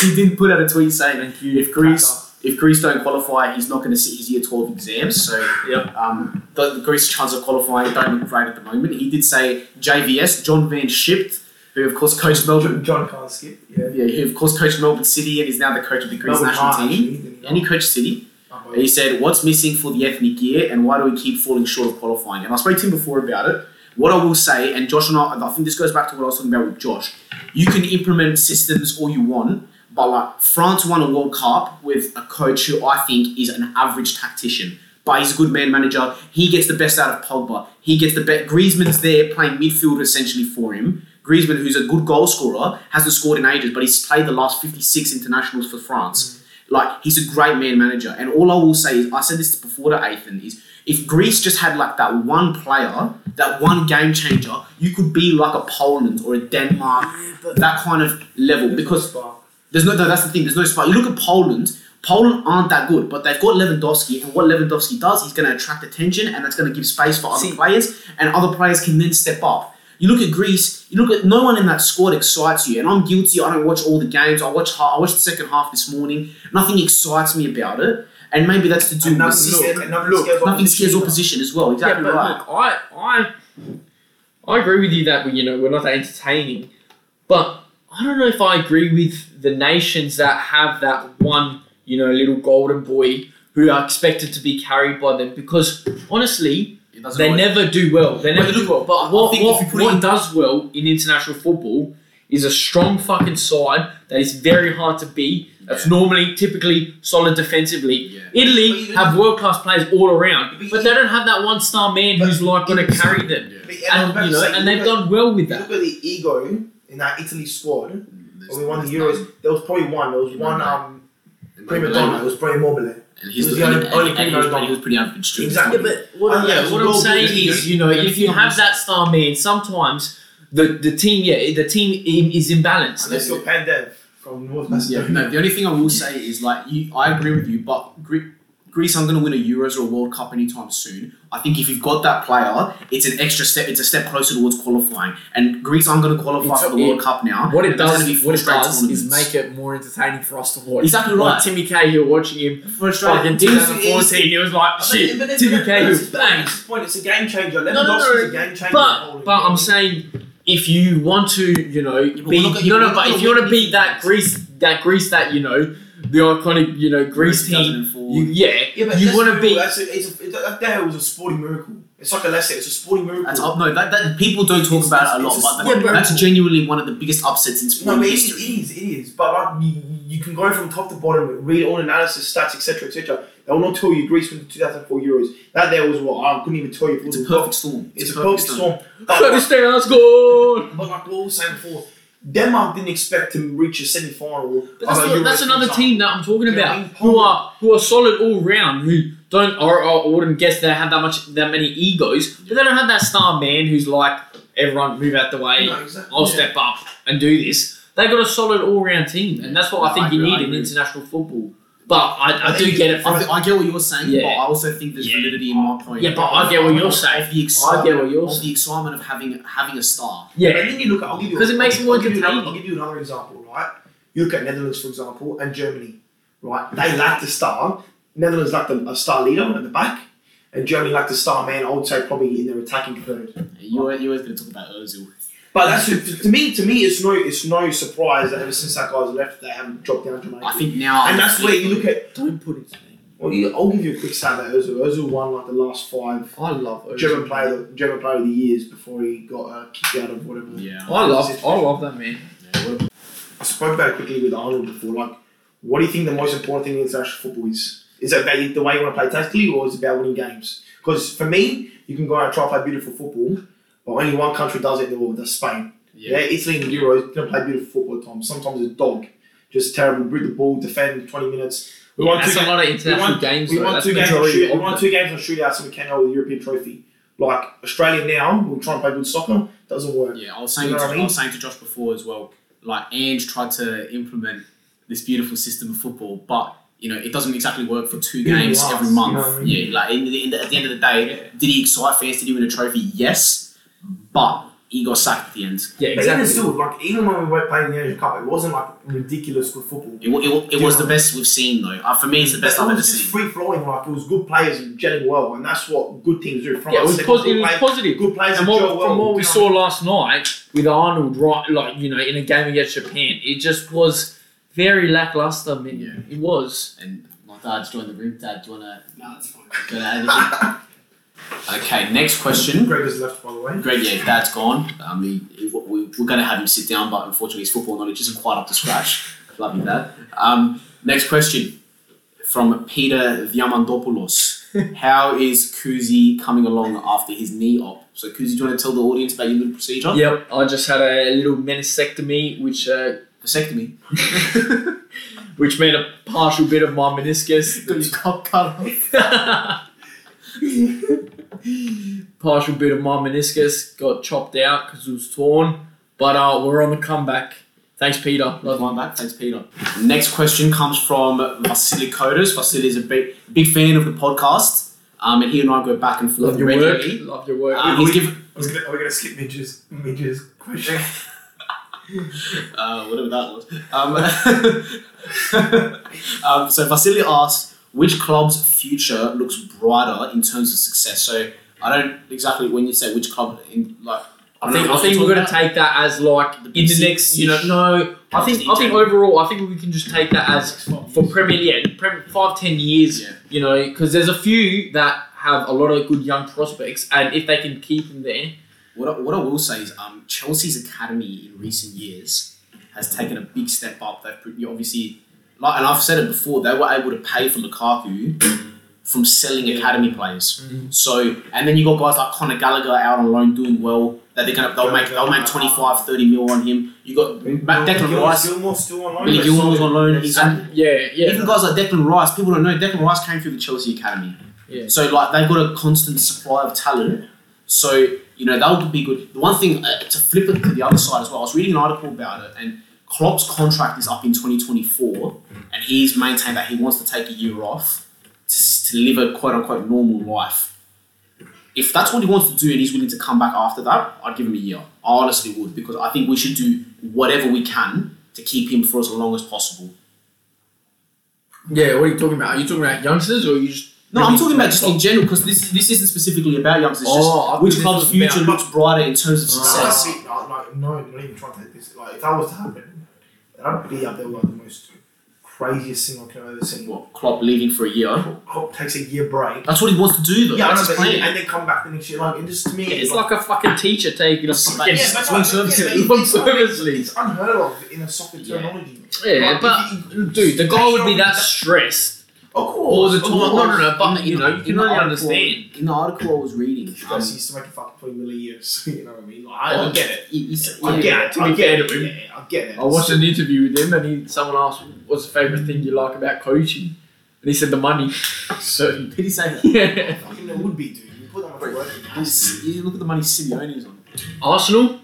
he did put out a tweet saying Thank you. if Greece if Greece don't qualify, he's not going to sit his year twelve exams. So Yep. um, the, the Greece chance of qualifying don't look great at the moment. He did say JVS John van 't Schip, who of course coached Melbourne. John can't skip. Yeah. Yeah, he of course coached Melbourne City and is now the coach of the Greece Melbourne national Heart, team. he? And he coached City. Oh, And he said, "What's missing for the ethnic year, and why do we keep falling short of qualifying?" And I spoke to him before about it. What I will say, and Josh and I, I think this goes back to what I was talking about with Josh. You can implement systems all you want, but like France won a World Cup with a coach who I think is an average tactician. but he's a good man manager. He gets the best out of Pogba. He gets the best. Griezmann's there playing midfield essentially for him. Griezmann, who's a good goal scorer, hasn't scored in ages, but he's played the last 56 internationals for France. Like, he's a great man manager. And all I will say is, I said this before to Athan, is if Greece just had like that one player, that one game changer, you could be like a Poland or a Denmark, that kind of level. Because there's no, no, that's the thing. There's no spark. You look at Poland. Poland aren't that good, but they've got Lewandowski, and what Lewandowski does, he's going to attract attention, and that's going to give space for other See- players, and other players can then step up. You look at Greece. You look at no one in that squad excites you, and I'm guilty. I don't watch all the games. I watch. I watched the second half this morning. Nothing excites me about it, and maybe that's to do with nothing scares- look, nothing look, scares nothing scares opposition as well. Exactly yeah, but right. look, I, I, I agree with you that you know we're not entertaining, but I don't know if I agree with the nations that have that one you know little golden boy who are expected to be carried by them because honestly they always- never do well. They never do well. But what, what, what in- does well in international football is a strong fucking side that is very hard to beat. That's Yeah. normally typically solid defensively. Yeah. Italy have world class players all around, But but they don't have that one star man who's like going to carry them. Yeah. And you know, say, and they've at- done well with that. look at the ego in that Italy squad There's- when we won the Euros. none. There was probably one. There was one No. um, prima donna. It was probably Immobile. And he's He was the the only, only- and, only and he, was, donna. he was pretty average too. Exactly. Yeah, but what, I'm- yeah, yeah, what a I'm saying goal is, you know, if you have that star man, sometimes the the team, yeah, the team is imbalanced. Unless you're Pandev from North Macedonia. Yeah, no, the only thing I will say is like you, I agree with you, but Gre- Greece aren't going to win a Euros or a World Cup anytime soon. I think if you've got that player, it's an extra step. It's a step closer towards qualifying. And Greece aren't going to qualify It's- for the it- World Cup now. What it does, be what it does is make it more entertaining for us to watch. exactly Like right. Timmy Cahill watching him For Australia, fucking It's- 2014, he was like, But- shit, but- but- Timmy but- Cahill, that's his point, bang. point. It's a game changer. no, no, Lewandowski's no, a game changer. But but I'm saying if you want to, you know, but beat look at- no no, but if you want to winning beat that. Greece that Greece that you know the iconic you know Greece team, 2004. you, yeah, Yeah, but you want to be That's a, it's a, it, that day was a sporting miracle. It's like a lesson. It's a sporting miracle. That's up. No, that, that people don't talk It's- about it a lot, a but sport that- that's genuinely one of the biggest upsets in No, sport it is, history. it is, it is. But like, you, you can go from top to bottom, read all analysis, stats, etc., etc. They will not tell you Greece won the 2004 Euros. That there was what I couldn't even tell you. it It's a perfect storm. It's a perfect storm. But, Curtis Taylor's gone. but like what we were saying before, Denmark didn't expect to reach a semi-final. But that's, a that's another team that I'm talking Yeah, about I mean, who are who are solid all round who don't or, or I wouldn't guess they have that much that many egos, but they don't have that star man who's like everyone move out the way. No, exactly. I'll yeah. step up and do this. They've got a solid all round team, and that's what I think I you agree, need in international football. But I, I, I do get it. I, th- I get what you're saying, Yeah. but I also think there's Yeah. validity in my point. Yeah, but I get what you're saying. Of the I excitement, get what you're of saying. the excitement of having having a star. And yeah, then you look at, I'll give you 'Cause it makes I'll it more give you another- I'll give you another example, right? You look at Netherlands, for example, and Germany, right? They lacked a star. Netherlands lacked a, a star leader at the back, and Germany lacked a star man. I would say probably in their attacking third. You're, you're always going to talk about Ozil. But that's to me. To me, it's no, it's no surprise that ever since that guy's left, they haven't dropped down to dramatically. I think now. and that's where you look at. don't put name. Well, you, I'll give you a quick stat about Ozil. Ozil won like the last five I love Ozil. German player, German player of the years before he got uh, kicked out of whatever. Yeah. I love I love that man. Yeah, I spoke about it quickly with Arnold before. Like, what do you think the most important thing in international football is? Is it about the way you want to play tactically, or is it about winning games? Because for me, you can go out and try to play beautiful football, but only one country does it in the world. That's Spain. Yeah, yeah. Italy and the Euros don't play beautiful football at times. Sometimes it's dog, just terrible. Root the ball, defend twenty minutes. We won That's two a ga- lot of we international won, games. we though. won That's two games. On majority shoot, we of won two games on shootouts, and we came out with the European trophy. Like Australia now, we try and play good soccer. Doesn't work. Yeah, I was saying You know to, what I I, was saying to Josh before as well. Like Ange tried to implement this beautiful system of football, but you know it doesn't exactly work for two games last, every you month. know I mean? Yeah, like in the, in the, at the end of the day, did he excite fans? Did he win a trophy? Yes, but he got sacked at the end. Yeah, But even exactly. still, like even when we were playing the Asian Cup, it wasn't like ridiculous good football. It, wa- it, it was the best we've seen though. Uh, for me, it's the best it I've ever was just seen. free flowing, like it was good players gelling well, and that's what good teams do. France, Yeah, it was, pos- it was players- positive. Good players And that what, well. from what we saw last night with Arnold, right, like you know, in a game against Japan, it just was very lackluster. Man, Yeah. it was. And my dad's joined the room. Dad, do you wanna Nah, that's fine. go to anything? okay, next question. Greg has left, by the way. Greg, yeah, Dad's gone. Um, he, he- we, we're going to have him sit down, but unfortunately, his football knowledge isn't quite up to scratch. Love you, Dad. Um, next question from Peter Diamandopoulos. How is Kuzi coming along after his knee op? So, Kuzi, do you want to tell the audience about your little procedure? Yep, I just had a little meniscectomy, which uh, Vasectomy. which made a partial bit of my meniscus. Got your cock cut off. partial bit of my meniscus got chopped out because it was torn. But uh, we're on the comeback. Thanks, Peter. Love Love my back. Thanks, Peter. Next question comes from Vasily Kodas. Vasily is a big, big fan of the podcast. Um, and he and I go back and you. forth Love your work. Love your work. Um, he's given, I was gonna, are we gonna skip Midge's Midge's question? uh, whatever that was. Um, um, so Vasily asks, which club's future looks brighter in terms of success? So I don't exactly when you say which club in like. I don't think I think we're gonna take that as like The in the next, you know, no. I think I think overall, I think we can just take that as for Premier, yeah, five ten years. Yeah. You know, because there's a few that have a lot of good young prospects, and if they can keep them there, What I, what I will say is, um, Chelsea's academy in recent years has taken a big step up. They've obviously, like, and I've said it before, they were able to pay for Lukaku from selling academy players. So, and then you got guys like Conor Gallagher out on loan doing well. That they're gonna they'll make they'll make 25, 30 mil on him. You got Declan Rice, Gilmour still on loan. Billy but Gilmour's solid. on loan. Yeah, He's solid. yeah, yeah, even guys like Declan Rice. People don't know Declan Rice came through the Chelsea academy. Yeah. So like they've got a constant supply of talent. So you know that would be good. The one thing uh, to flip it to the other side as well. I was reading an article about it, and Klopp's contract is up in 2024, mm. and he's maintained that he wants to take a year off to, to live a quote unquote normal life. If that's what he wants to do and he's willing to come back after that, I'd give him a year. I honestly would because I think we should do whatever we can to keep him for as long as possible. yeah. What are you talking about? Are you talking about youngsters or are you just? No, I'm talking about just in general because this this isn't specifically about youngsters. It's Oh, just which thought club's future about- looks brighter in terms of ah. success. I think- no, no, not even trying to take this. Like, if that was to happen, that'd be up there with like, the most craziest thing I can ever see. What Klopp leaving for a year? Klopp takes a year break. That's what he wants to do though. Yeah, That's I know, but and then come back the next year. Like, it just to me, It's like a fucking teacher taking a fucking Yeah, but swing service yeah, in but long it's not- service league. It's unheard of in a soccer Yeah. terminology. Yeah, Like, but you- dude, the guy would be that stressed Of all course, the of time. No, course. no, no. But In- you know, you can the only article- understand. In the article I was reading, um, Guys used to make a fucking twenty million a year, so you know what I mean. Like, I, I get it. he- he said- I yeah. get it. I fair get it. Yeah, I get it. I watched an interview with him, and he someone asked, "What's the favorite thing you like about coaching?" And he said, "The money." so Did he say that? yeah. Fucking it would be, dude. You put that much work in. He's- you look at the money Simeone's on. Arsenal.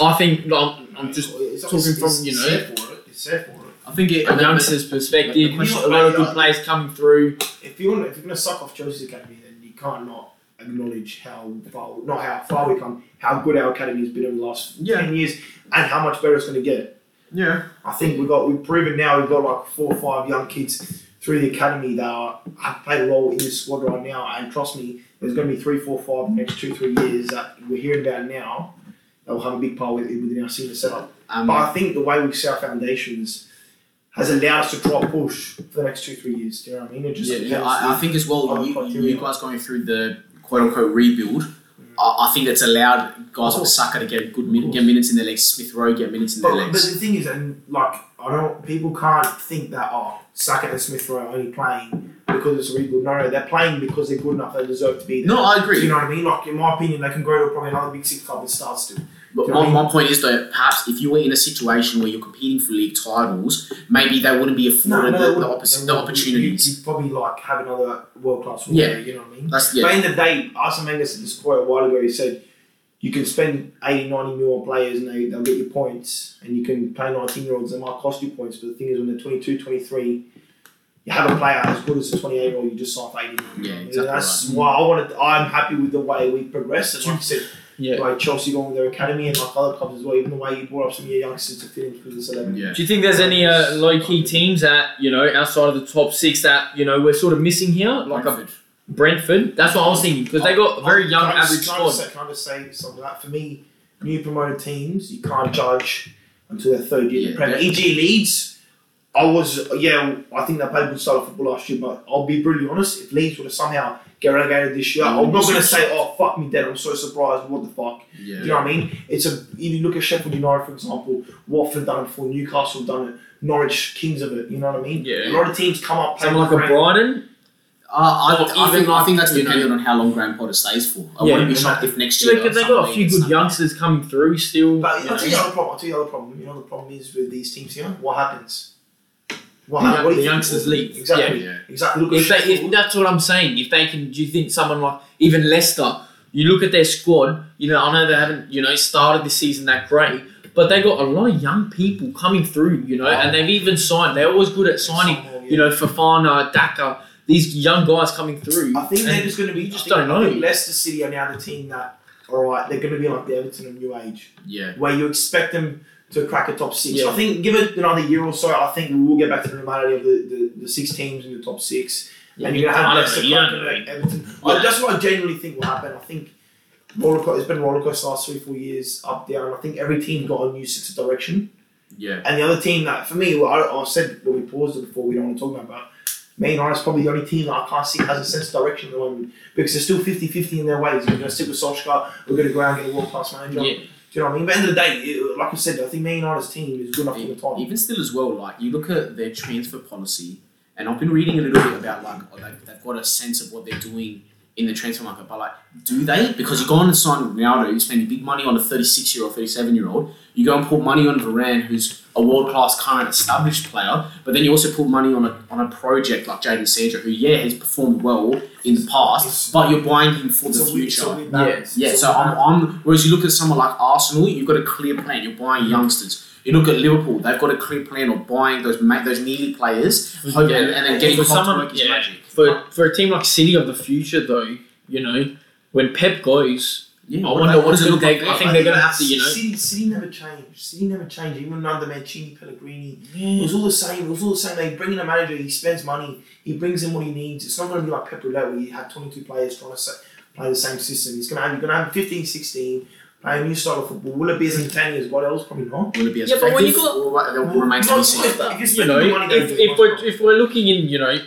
I think I'm, I'm just It's- talking from you know set for it. It's set for it. I think it. a youngster's perspective. the question- A lot of good players coming through. If you want, if you're gonna suck off Chelsea's academy, then you can't not acknowledge how far, not how far we've come, how good our academy has been over the last Yeah. ten years, and how much better it's gonna get. Yeah. I think we got we've proven now we've got like four or five young kids through the academy that are, have played a role in this squad right now, and trust me, there's going to be three, four, five the next two, three years that we're hearing about now that will have a big part within our senior setup. Um, But I think the way we set our foundations has allowed us to try push for the next two, three years. Do you know what I mean? It just yeah, yeah, I, I think as well, you, you guys going through the quote unquote rebuild, mm. I, I think it's allowed guys like Saka to get good min- get minutes in their legs, Smith Rowe get minutes in their But, but the thing is, and like I don't, people can't think that oh, Saka and Smith Rowe are only playing because it's a rebuild. No, no, they're playing because they're good enough. They deserve to be there. No, I Do agree. you know what I mean? Like in my opinion, they can go to probably another big six club and start still. But you my, my point is though, perhaps if you were in a situation where you're competing for league titles, maybe they wouldn't be afforded they the, the, wouldn't. opposite, the opportunities. You, would probably like have another world class. Yeah. you know what I mean. That's But yeah, at the the day, Arsene Wenger said this quote a while ago. He said, "You can spend 80, 90 mil on players and they, they'll get you points, and you can play 19 year olds that might cost you points. But the thing is, when they're 22, 23, you have a player as good as a 28 year old, you just sign for 80 mil. Yeah, And exactly That's why I wanted. I'm happy with the way we progressed, and like I said, Yeah. like Chelsea going with their academy and like other clubs as well. Even the way you brought up some of your youngsters to fit into this 11. yeah. Do you think there's any uh, low key teams that you know outside of the top six that you know we're sort of missing here, like a Brentford. Brentford? That's what I was thinking because they got a very young I just- average can I squad. say- Can I just say something like that? For me, new promoted teams, you can't judge until their third year. in the Premier. yeah. EG Leeds, I was, yeah, I think they played good style of football last year, but I'll be brutally honest, if Leeds would have somehow get relegated this year, I'm not going to say, oh, fuck me dead, I'm so surprised, what the fuck. Do you know what I mean? It's a, if you look at Sheffield United, for example, Watford done it before, Newcastle done it, Norwich, kings of it, you know what I mean? Yeah. A lot of teams come up, play Someone like a good. Brighton. Uh, I, Or I, even think, I think that's you know- dependent on how long Graham Potter stays for. I Yeah, wouldn't be and shocked if next year. because they've got a few good youngsters coming through still. But you I'll tell you the other problem. I'll tell you the other problem. You know the problem is with these teams here. What happens? What The? What the youngsters leave. Exactly. Yeah. Exactly. Look If they, if that's what I'm saying, if they can, do you think someone like even Leicester? You look at their squad. You know, I know they haven't, you know, started the season that great, but they got a lot of young people coming through. You know, and they've even signed. They're always good at signing. Yeah. You know, Fofana, Daka, these young guys coming through. I think they're just going to be. just don't know. I think Leicester City are now the team that, all right, they're going to be like the Everton of new age, Yeah. where you expect them to crack a top six. Yeah. I think give it another year or so, I think we will get back to the normality of the, the, the six teams in the top six. Yeah, and you're going to have Leicester know, you don't cracking know. like Everton. Yeah. I, that's what I genuinely think will happen. I think roller co- it's been a roller coaster last three, four years, up, down. I think every team got a new sense of direction. Yeah. And the other team that, for me, well, I, said when we paused it before, we don't want to talk about, but Man United's probably the only team that I can't see has a sense of direction at the moment because they're still 50 50 in their ways. We're going to stick with Solskjaer, we're going to go out and get a world class manager. Yeah. Do you know what I mean? But at the end of the day, it, like I said, I think Man United's team is good enough for the title. Even still, as well, like you look at their transfer policy, and I've been reading a little bit about like oh, they, they've got a sense of what they're doing in the transfer market. But like, do they? Because you go on and sign Ronaldo, you spend big money on a 36 year old, 37 year old. You go and put money on Varane, who's a world class current established player. But then you also put money on a on a project like Jadon Sancho, who yeah has performed well in the past, It's- but you're buying him for the a weird- it's future. a weird balance. Yeah, so I'm. I'm. Whereas you look at someone like Arsenal, you've got a clear plan. You're buying youngsters. You look at Liverpool; they've got a clear plan of buying those ma- those nearly players, hope, and, and then getting For Klopp to someone- work yeah. magic. For for a team like City of the future, though, you know, when Pep goes, Yeah, I wonder about- what does it look like? like? I think they're gonna have to, you know. City, City never changed. City never changed. Even under Mancini, Pellegrini, it was all the same. It was all the same. They bring in a manager. He spends money. He brings in what he needs. It's not going to be like Pep Roulette where you have 22 players trying to sa- play the same system. He's going to have you're going to have 15, 16, play a new style of football. Will it be as mm. entertaining as what else? Probably not. Will it be as Yeah, but when you effective? got- or what- that will remain to be seen. you you know, the money, if, if we're if we're looking in, you know,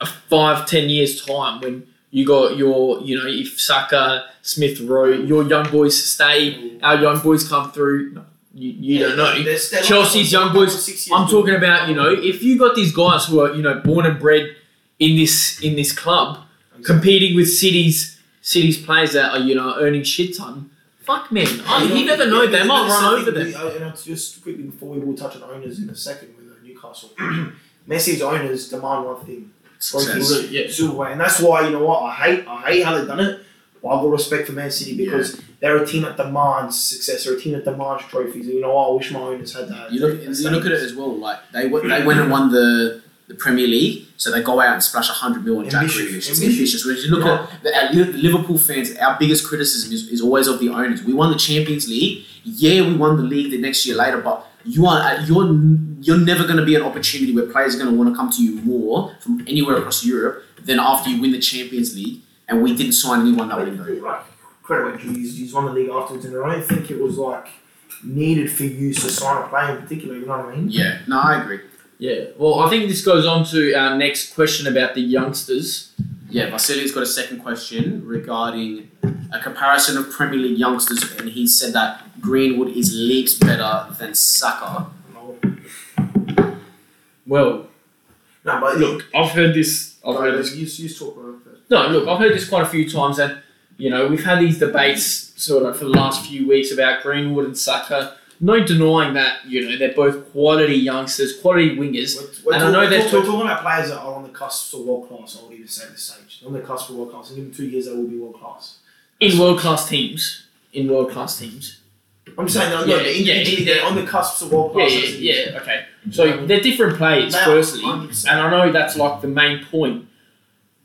a five ten years time when you got your, you know, if Saka, Smith Rowe, your young boys stay, our young boys come through. No, you, you don't know. They're- they're Chelsea's like- young boys, I'm talking about, you know, if you got these guys who are, you know, born and bred in this in this club, competing with cities cities players that are, you know, earning shit ton. Fuck man, I, you never know. They might run over them. And I'll just quickly before we will touch on owners in a second with uh, Newcastle. Messi's owners demand one thing: Success. Yeah. silverware, and that's why you know what I hate. I hate how they've done it. But I've got respect for Man City because they're a team that demands success. They're a team that demands trophies. You know what? I wish my owners had that. You look, you look at it as well. Like they w- they went and won the, the Premier League, so they go out and splash hundred million on Jack Grealish. It's ambitious. Whereas you look at the, Li- Liverpool fans, our biggest criticism is, is always of the owners. We won the Champions League. Yeah, we won the league the next year later, but you are you're you're never going to be an opportunity where players are going to want to come to you more from anywhere across Europe than after you win the Champions League. And we didn't sign anyone that window. Like, credit where he's, he's won the league afterwards, and I don't think it was like needed for you to sign a player in particular. You know what I mean? Yeah, no, I agree. Yeah, well, I think this goes on to our next question about the youngsters. Yeah, Vasili's got a second question regarding a comparison of Premier League youngsters, and he said that Greenwood is leagues better than Saka. Well, no but look, I've heard this. I've no, heard this. you, you talk about it. No, look, I've heard this quite a few times, and you know, we've had these debates sort of for the last few weeks about Greenwood and Saka. No denying that you know they're both quality youngsters, quality wingers. We're, we're And I know they're talk- talk- talking about players that are on the cusp of world class. I would even say this stage, on the cusp of world class. In two years, they will be world class. in world class teams. In world class teams. I'm saying, no, Yeah, no, the yeah, yeah. they're on the cusp of world class. yeah, yeah. Okay. So they're different players, They firstly, and I know that's like the main point.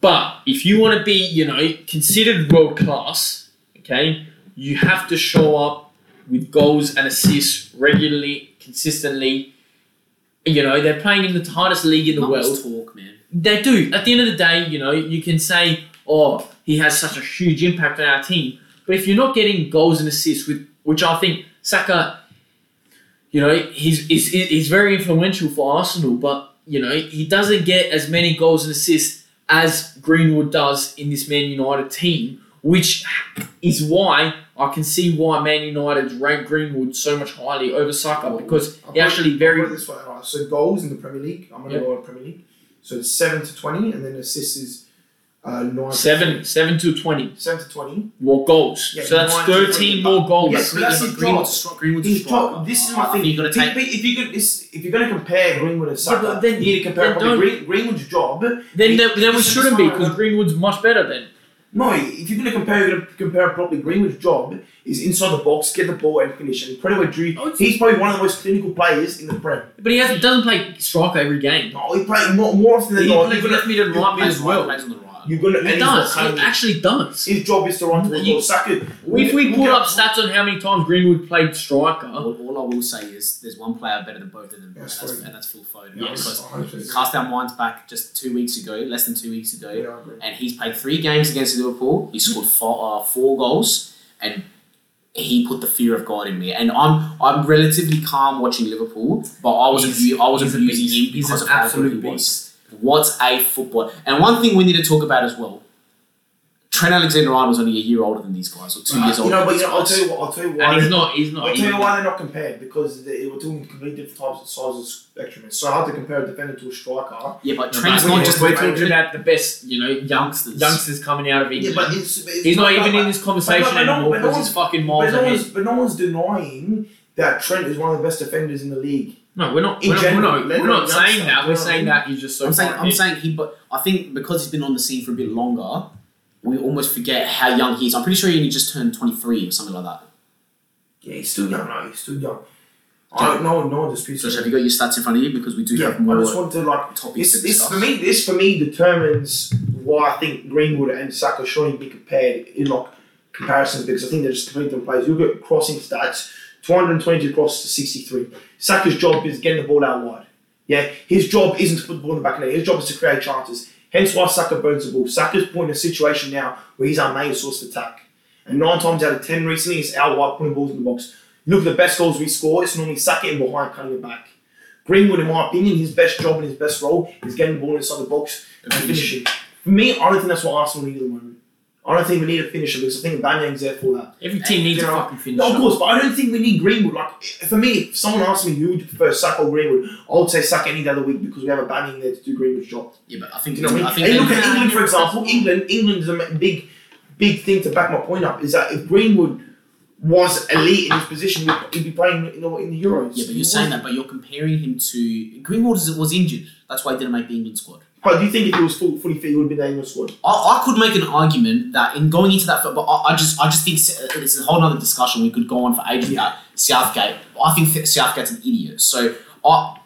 But if you want to be, you know, considered world class, okay, you have to show up with goals and assists regularly, consistently. You know, they're playing in the hardest league in the world. talk, man. They do. At the end of the day, you know, you can say, oh, he has such a huge impact on our team. But if you're not getting goals and assists, with which I think Saka, you know, he's, he's, he's very influential for Arsenal, but, you know, he doesn't get as many goals and assists as Greenwood does in this Man United team, which is why I can see why Man United rank Greenwood so much highly over Saka because I'll he put- actually very put this way, alright, so goals in the Premier League. I'm going to Yep. go to Premier League. So it's seven to twenty, and then assists is uh, nine. to Seven, seven to twenty Seven to twenty. more goals. Yeah, so that's 13 more goals. Yes, but that's his Greenwood's job. Greenwood's a His This is my thing. You've got to If, take. if you could, if you're going to compare Greenwood and Saka, then- you need to compare then Green, Greenwood's job. Then, then, then we shouldn't be because Greenwood's much better then. No, if you're going to compare, you're going to compare properly. Greenwood's job is inside the box, get the ball and finish. And credit where due, Oh, he's probably one of the most clinical players in the Prem. But he hasn't, doesn't play striker every game. No, he plays more, more often than He not. You're left gonna, mid and right as well. plays on the right. You're gonna, and He he's does. not He cutting. actually does. His job is to run towards You- goal. Saka. If we look pull up stats on how many times Greenwood played striker, All, all I will say is there's one player better than both of them, Yes, and, that's, and that's Phil Foden. Yes, Because 100%. cast our minds back just two weeks ago, less than two weeks ago, Yeah, and he's played three games against Liverpool. He scored four, uh, four goals, and he put the fear of God in me. And I'm I'm relatively calm watching Liverpool, but I was He's- abu- I was a abusing beast. him He's because an of how good absolute he was. What's a football? And one thing we need to talk about as well. Trent Alexander-Arnold was only a year older than these guys, or two years You older. know, but these you know, I'll tell you what. I'll tell you why. and he's they- not. He's not. I'll tell you even- why they're not compared because they, we're talking completely different types of sizes spectrum. It's so hard to compare a defender to a striker. Yeah, but No, Trent's but not just we're a talking about the best, you know, youngsters. youngsters coming out of England. Yeah, England. but it's, it's he's not but- even but- in this conversation but no- anymore but no because he's fucking miles But no, ahead. one's, but no one's denying that Trent is one of the best defenders in the league. No, we're not. In We're not, we're not, we're not saying youngster, that. We're know what I saying that he's just so. I'm saying, far I'm ahead. saying he, but I think because he's been on the scene for a bit longer, we almost forget how young he is. I'm pretty sure he only just turned 23 or something like that. Yeah, he's still young. No, he's still young. I don't know. No one disputes Josh, it. have you got your stats in front of you? Because we do Yeah, have more I just want to like topics this, to this for me. This for me determines why I think Greenwood and Saka shouldn't be compared in like comparisons because I think they're just completely different players. You look at crossing stats: 222 across to 63. Saka's job is getting the ball out wide. Yeah, his job isn't to put the ball in the back of the net. His job is to create chances. Hence why Saka burns the ball. Saka's put in a situation now where he's our main source of attack. And nine times out of ten recently, it's our wide putting balls in the box. You look at the best goals we score, it's normally Saka in behind cutting it back. Greenwood, in my opinion, his best job and his best role is getting the ball inside the box and finishing. For me, I don't think that's what Arsenal need at the moment. I don't think we need a finisher because I think Aubameyang's there for that. Every team needs You a fucking finisher. No, of course, but I don't think we need Greenwood. Like, for me, if someone asked me who would you prefer, Saka or Greenwood, I would say Saka any day of the week because we have a Aubameyang there to do Greenwood's job. Yeah, but I think, you know what I I mean? think and look at England, for example. England, England is a big, big thing to back my point up. Is that if Greenwood was elite in his position, he'd be playing in the, in the Euros. yeah, but you're saying that, but you're comparing him to Greenwood. Was injured. That's why he didn't make the England squad. But do you think if he was full, fully fit, he would have been in the England squad? I, I could make an argument that in going into that, but I, I just I just think uh, it's a whole other discussion. We could go on for ages about Southgate. I think Southgate's an idiot. So I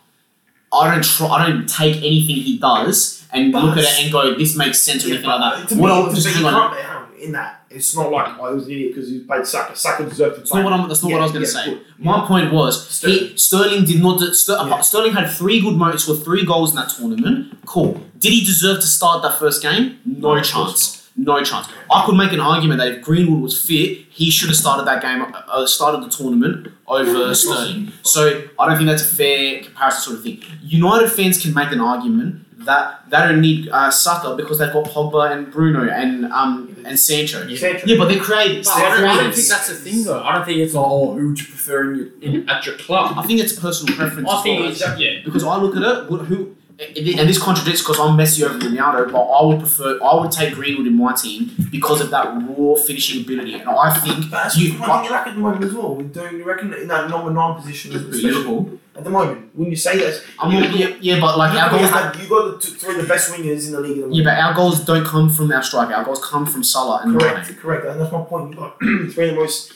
I don't try, I don't take anything he does and But- look at it and go this makes sense or Yeah, anything like that. What I- to just me, hang you on. Can't hang on, in that. It's not like he was an idiot because he played Saka. Saka deserved to That's play. not what I'm. That's not what I was going to Yeah, say. yeah, My point was Sterling. he, Sterling did not. Ster, Yeah. Sterling had three good moments, scored three goals in that tournament. Cool. Did he deserve to start that first game? No No, chance. No chance. I could make an argument that if Greenwood was fit, he should have started that game, uh, started the tournament over Sterling. So I don't think that's a fair comparison sort of thing. United fans can make an argument that they don't need uh, Saka because they've got Pogba and Bruno and um and Sancho. Sancho. Yeah, but they're creators. But They're I, don't, I don't think that's the thing though. I don't think it's like, oh, who would you prefer in your, in, at your club? I think it's personal preference. I as think well. it's yeah. because I look at it, who, who and this contradicts because I'm Messi over Ronaldo, but I would prefer, I would take Greenwood in my team because of that raw finishing ability, and I think But that's you, what you lack at the moment as well. Don't you reckon in that number nine position, especially Liverpool. At the moment, when you say that, I'm you, yeah, yeah, but like our goals, like, you got the two, three of the best wingers in the league at the yeah, but our goals don't come from our striker. Our goals come from Salah and Mane. correct, correct, and that's my point. You got three of the most,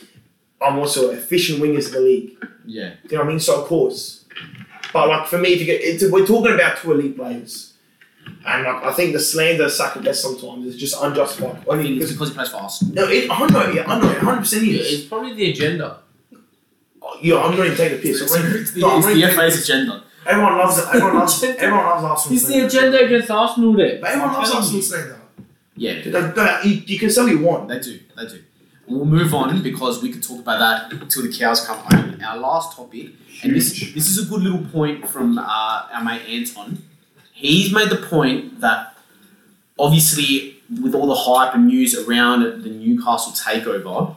um, also efficient wingers in the league. Yeah, Do you know what I mean? So of course, but like for me, if you get, it's, we're talking about two elite players, and like I think the slander Saka gets sometimes is just unjustified. I Only think it's because because he plays for Arsenal. no, it, I know, yeah, I know, hundred percent is. It's probably the agenda. Yeah, I'm not even taking the piss. It's, I'm not- it's the, no, I'm it's the FA's agenda. Everyone loves it. Everyone loves. Agenda. everyone loves Arsenal. It's the slander. agenda against Arsenal there. But everyone loves telling Arsenal you. slander. Yeah, They- they- You, you can say what you want. They do, they do. We'll move on because we could talk about that until the cows come home. Our last topic, and this this is a good little point from uh, our mate Anton. He's made the point that obviously with all the hype and news around the Newcastle takeover,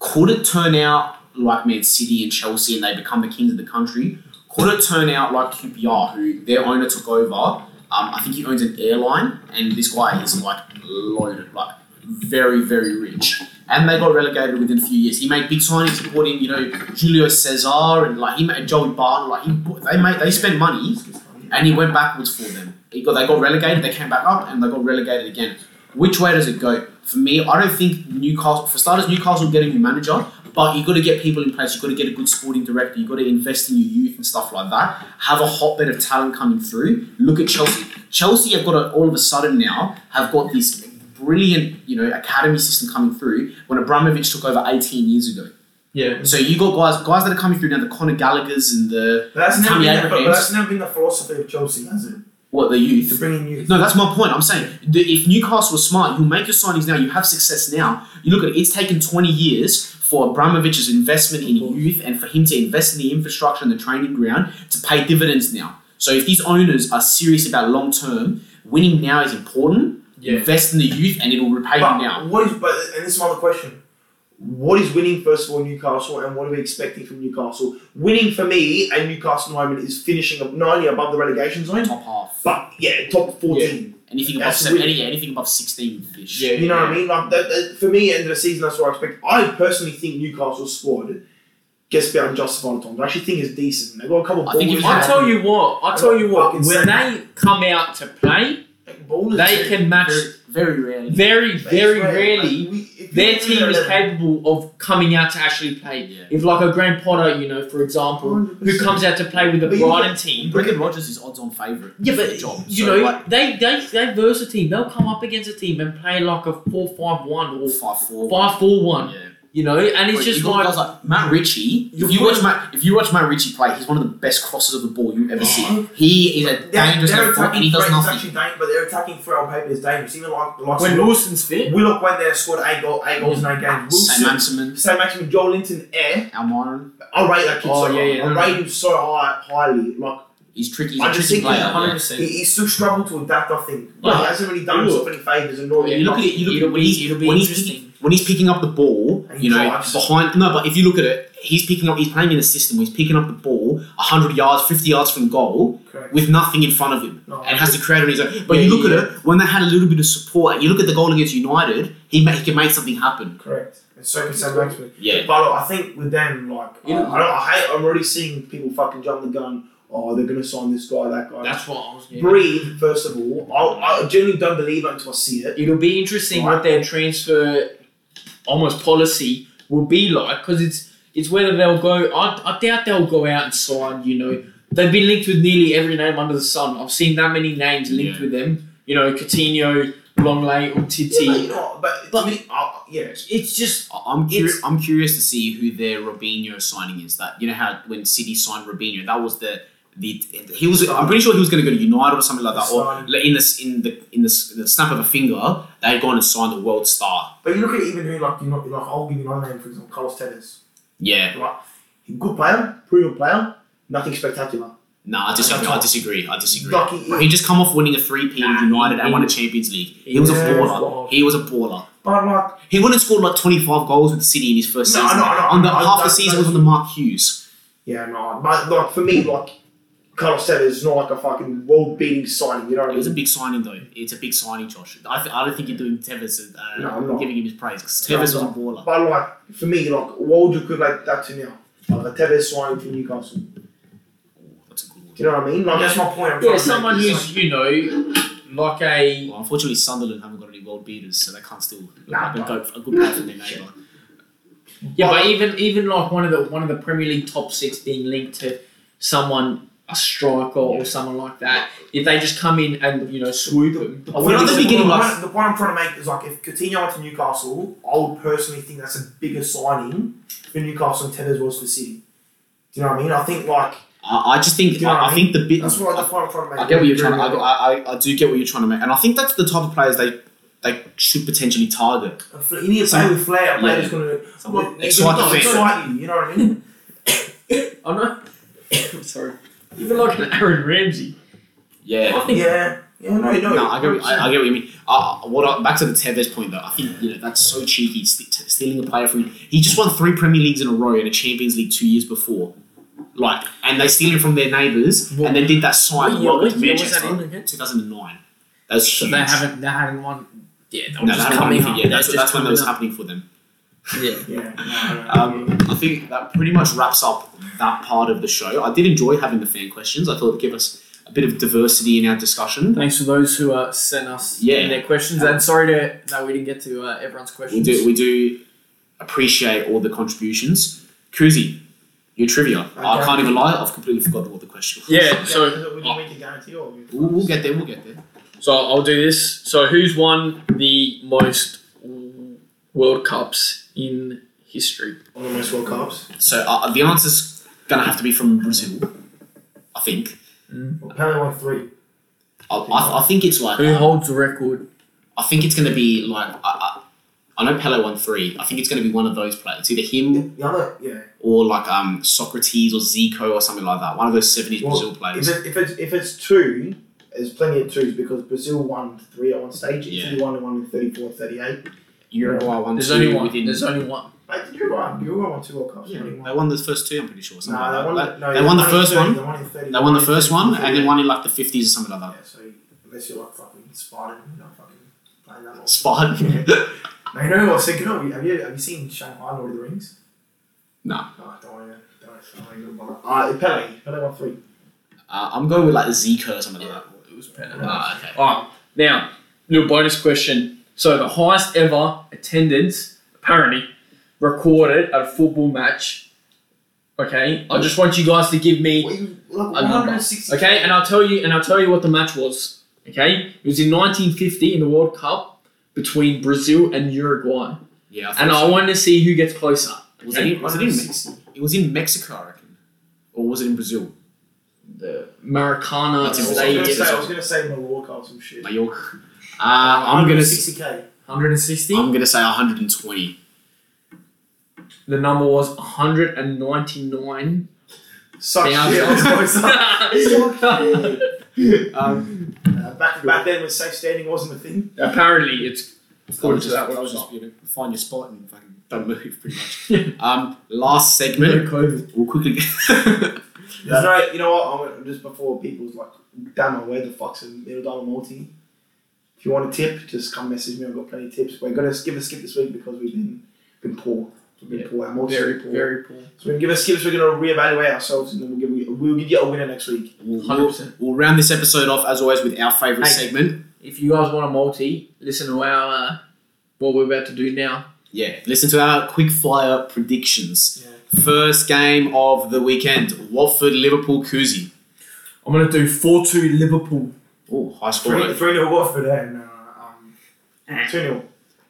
could it turn out like Man City and Chelsea and they become the kings of the country? Could it turn out like QPR, who their owner took over Um, I think he owns an airline, and this guy is like loaded, like very, very rich. And they got relegated within a few years. He made big signings. In, you know, Julio Cesar and like he made Joey Barton. Like he, they made, they spent money, and he went backwards for them. He got, they got relegated. They came back up, and they got relegated again. Which way does it go? For me, I don't think Newcastle. For starters, Newcastle will get a new manager, but you've got to get people in place. You've got to get a good sporting director. You've got to invest in your youth and stuff like that. Have a hotbed of talent coming through. Look at Chelsea. Chelsea have got a, all of a sudden now have got this brilliant, you know, academy system coming through when Abramovich took over 18 years ago. Yeah. So you got guys guys that are coming through now, the Conor Gallagher's and the But that's never, been the, but that's never been the philosophy of Chelsea, has it? What the youth. To bring in youth. No, that's my point. I'm saying that if Newcastle was smart, you'll make your signings now. You have success now. You look at it; it's taken 20 years for Abramovich's investment in youth and for him to invest in the infrastructure and the training ground to pay dividends now. So if these owners are serious about long term, winning now is important. Yeah. Invest in the youth, and it will repay But you now. what is? But and this is another question. What is winning first of all, Newcastle, and what are we expecting from Newcastle? Winning for me and Newcastle at the moment is finishing up not only above the relegation zone, Top half. but yeah, top fourteen. Anything above seven, any, anything above 16 fish. Yeah. You know what I mean? Like that, that- for me, end of the season, that's what I expect. I personally think Newcastle's squad gets a bit unjustified at times. I actually think it's decent. They've got a couple. I think I now. tell you what. I tell you what. When they come out to play, Ballers they too. can match. Very, very rarely. Very, very rare. rarely. Like, we- Their team is capable of coming out to actually play. Yeah. If like a Graham Potter, you know, for example, who 100%. comes out to play with the But Brighton team. Brendan Rodgers is odds on favourite Yeah, but job. you So, know, like, they they they verse a team. They'll come up against a team and play like a four-five-one or 5 4. five-four-one. Yeah. You know, and it's just you like like Matt Ritchie. If you watch Matt, if you watch Matt Ritchie play, he's one of the best crossers of the ball you've ever see. Oh. He is a They're, dangerous they're left foot, and he does threat is nothing. actually dangerous, but their attacking threat on paper is dangerous. Even like the likes when of Lawson's fit. Willock went there, scored eight, goal, eight goals in eight games. Sam Wilson, Manseman, Sam Maximin, Joelinton, Air. Almiron. I rate that kid Oh, so yeah, high. yeah, I no, rate him so high, highly. Like He's tricky. He's I a just tricky think player. he's yeah. he, he's still struggled to adapt. I think. Yeah. Like, he hasn't really done He will. himself any favours. Annoying. Yeah, You look at it. You look It'll at when be- he's it'll be when he's interesting. picking, when he's picking up the ball. And he You know, drives. behind. No, but if you look at it, he's picking up. He's playing in a system. where He's picking up the ball hundred yards, fifty yards from goal, Correct. with nothing in front of him, No, and has to create on his own. But Yeah, you look yeah. at it when they had a little bit of support. You look at the goal against United. He ma- he can make something happen. Correct. And so can Saint-Maximin. Yeah. But look, I think with them, like, You know- I, I, don't, I hate. I'm already seeing people fucking jump the gun. Oh, they're gonna sign this guy, that guy. That's what I was. Yeah. Breathe. First of all, I, I genuinely don't believe it until I see it. It'll be interesting what their transfer almost policy will be like because it's it's whether they'll go. I, I doubt they'll go out and sign. You know, they've been linked with nearly every name under the sun. I've seen that many names linked Yeah. with them. You know, Coutinho, Longley, Yeah, but, Umtiti. you know, but, But- to me, uh, yeah. It's just I- I'm curious. It's- I'm curious to see who their Robinho signing is. That you know how when City signed Robinho, that was the the he was. I'm pretty sure he was going to go to United or something like that. Or in this in the in the, the snap of a finger, they had gone and signed the world star. But you look at even who, like, you know, like I'll give you another name, for example, Carlos Tevez. Yeah. Like, good player, proven player, nothing spectacular. No, I disagree. I disagree. I disagree. Like, he, He just come off winning a three P Nah, United he- and won a Champions League. He was a baller. He was a baller. but like, He wouldn't have scored like 25 goals with the City in his first No, season. I I know, on the I half the season was on the Mark Hughes. yeah, no, but like for me, like Carlos Tevez is not like a fucking world-beating signing. You know what I It was a big signing though. It's a big signing, Josh. I, th- I don't think you're doing Tevez, uh, No, I'm not. giving him his praise because Tevez I'm was a not. baller. But like for me, like what would you equate that to now? Like a Tevez signing for Newcastle. That's a good one. Do you know what I mean? Like that's my point. I'm yeah, someone make. who's you know like a Well, unfortunately, Sunderland haven't got any world beaters, so they can't still look Nah, like a, but- go, a good player for their neighbour. Yeah, Well- but even even like one of the one of the Premier League top six being linked to someone a striker or someone like that, if they just come in and you know swoop them, I Well, We're the, not the the, beginning, point, like- the point I'm trying to make is like if Coutinho went to Newcastle, I would personally think that's a bigger signing for Newcastle than Tevez was for City. Do you know what I mean? I think like I, I just think You know what I, I I think the bit. that's what that's what I'm trying to make. I get what you're trying. To, I, I I do get what you're trying to make, and I think that's the type of players they they should potentially target. You need to play with flair. A player Yeah. that's going to Someone he's excite gonna the fan. excite you. You know what I mean? I know. Sorry, even like an Aaron Ramsey. Yeah. I think yeah. Yeah. No. No. No, I get, what- I, I get what you mean. Uh, what I, back to the Tevez point though, I think you know that's so cheeky st- t- stealing a player from. He just won three Premier Leagues in a row and a Champions League two years before. Like, and they steal it from their neighbours, and then did that sign What year- what year was that Manchester. in again? 2009. That was So huge. they haven't they haven't won. Yeah, they were no, just that coming happened, up. yeah, They're that's, just that's when that coming was up. happening for them. Yeah. Yeah. No, no, Um, I think that pretty much wraps up that part of the show. I did enjoy having the fan questions. I thought it'd give us a bit of diversity in our discussion. Thanks for those who uh, sent us Yeah. their questions, and sorry to that we didn't get to uh, everyone's We do we do appreciate all the contributions. Kuzi, your trivia. I can't even lie. I've completely forgotten what the question was. Yeah, so we can make a guarantee or We'll, we'll get there. We'll get there. so I'll do this. So who's won the most World Cups in history? on the most World Cups. So uh, the answer's gonna have to be from Brazil. I think. Well, Pele won three. I, I, I think it's like. Who holds the record? I think it's gonna be like. I, I, I know Pele won three. I think it's gonna be one of those players. It's either him The other, yeah. or like um Socrates or Zico or something like that. One of those seventies Well, Brazil If, players. it, if it's if it's two, there's plenty of twos because Brazil won three at one stage. It's Yeah. Italy and one in 34, 38. Uruguay won There's two only one. within. There's only one. Mate, did Uruguay? Uruguay won two World Cups. Yeah, only they won the first two. I'm pretty sure. something No, they won, that. the, no, they won the in first 30, one. They won in 30. They won the first one, and then one in like the fifties or something like that. Yeah, so unless you're like fucking Spartan, you're not fucking playing that long. Spartan. Now, you know who I was thinking of? Have you, have you seen Shanghai Lord of the Rings? no, No, don't worry. Don't worry. Don't worry. Uh, Pele. Pele won three. uh, I'm going with like Zico or something like that. It was Pele. Ah, okay. Alright, now, little bonus question. So the highest ever attendance, apparently, recorded at a football match. Okay, I just want you guys to give me you, look, a number. Okay, and I'll tell you and I'll tell you what the match was. Okay? It was in nineteen fifty in the World Cup between Brazil and Uruguay. Yeah, I And I wanted to see who gets closer. was it in, was it in Mexico? It was in Mexico, I reckon, or was it in Brazil? The Maracana That's I was, gonna say, I was gonna say Mallorca or some shit. Mallorca. Uh, I'm gonna. 160k. 160. I'm gonna say 120. the number was 199. Suck Yeah, shit. I I was was- like, Um, uh, back back then when safe standing wasn't a thing. Apparently, it's according to just, that I was just you know, find your spot and fucking don't move, pretty much. um, last segment. COVID. We'll quickly. There's no, you know what? I'm just before people's like, damn, where the fuck's a middle dollar multi? If you want a tip, just come message me. I've got plenty of tips. We're gonna give a skip this week because we've been been poor. We've been Yeah. poor. Our multis Very, poor. very poor. So we're gonna give a skip. So we're gonna reevaluate ourselves, and then we'll give you, we'll give you a winner next week. We'll, 100%. we'll round this episode off as always with our favourite Hey. segment. If you guys want a multi, listen to our uh, what we're about to do now. Yeah, listen to our quick fire predictions. Yeah. First game of the weekend: Watford, Liverpool, Kuzi. I'm gonna do four two Liverpool. Oh, high score. Three rate. three nil Watford and uh, um, two 0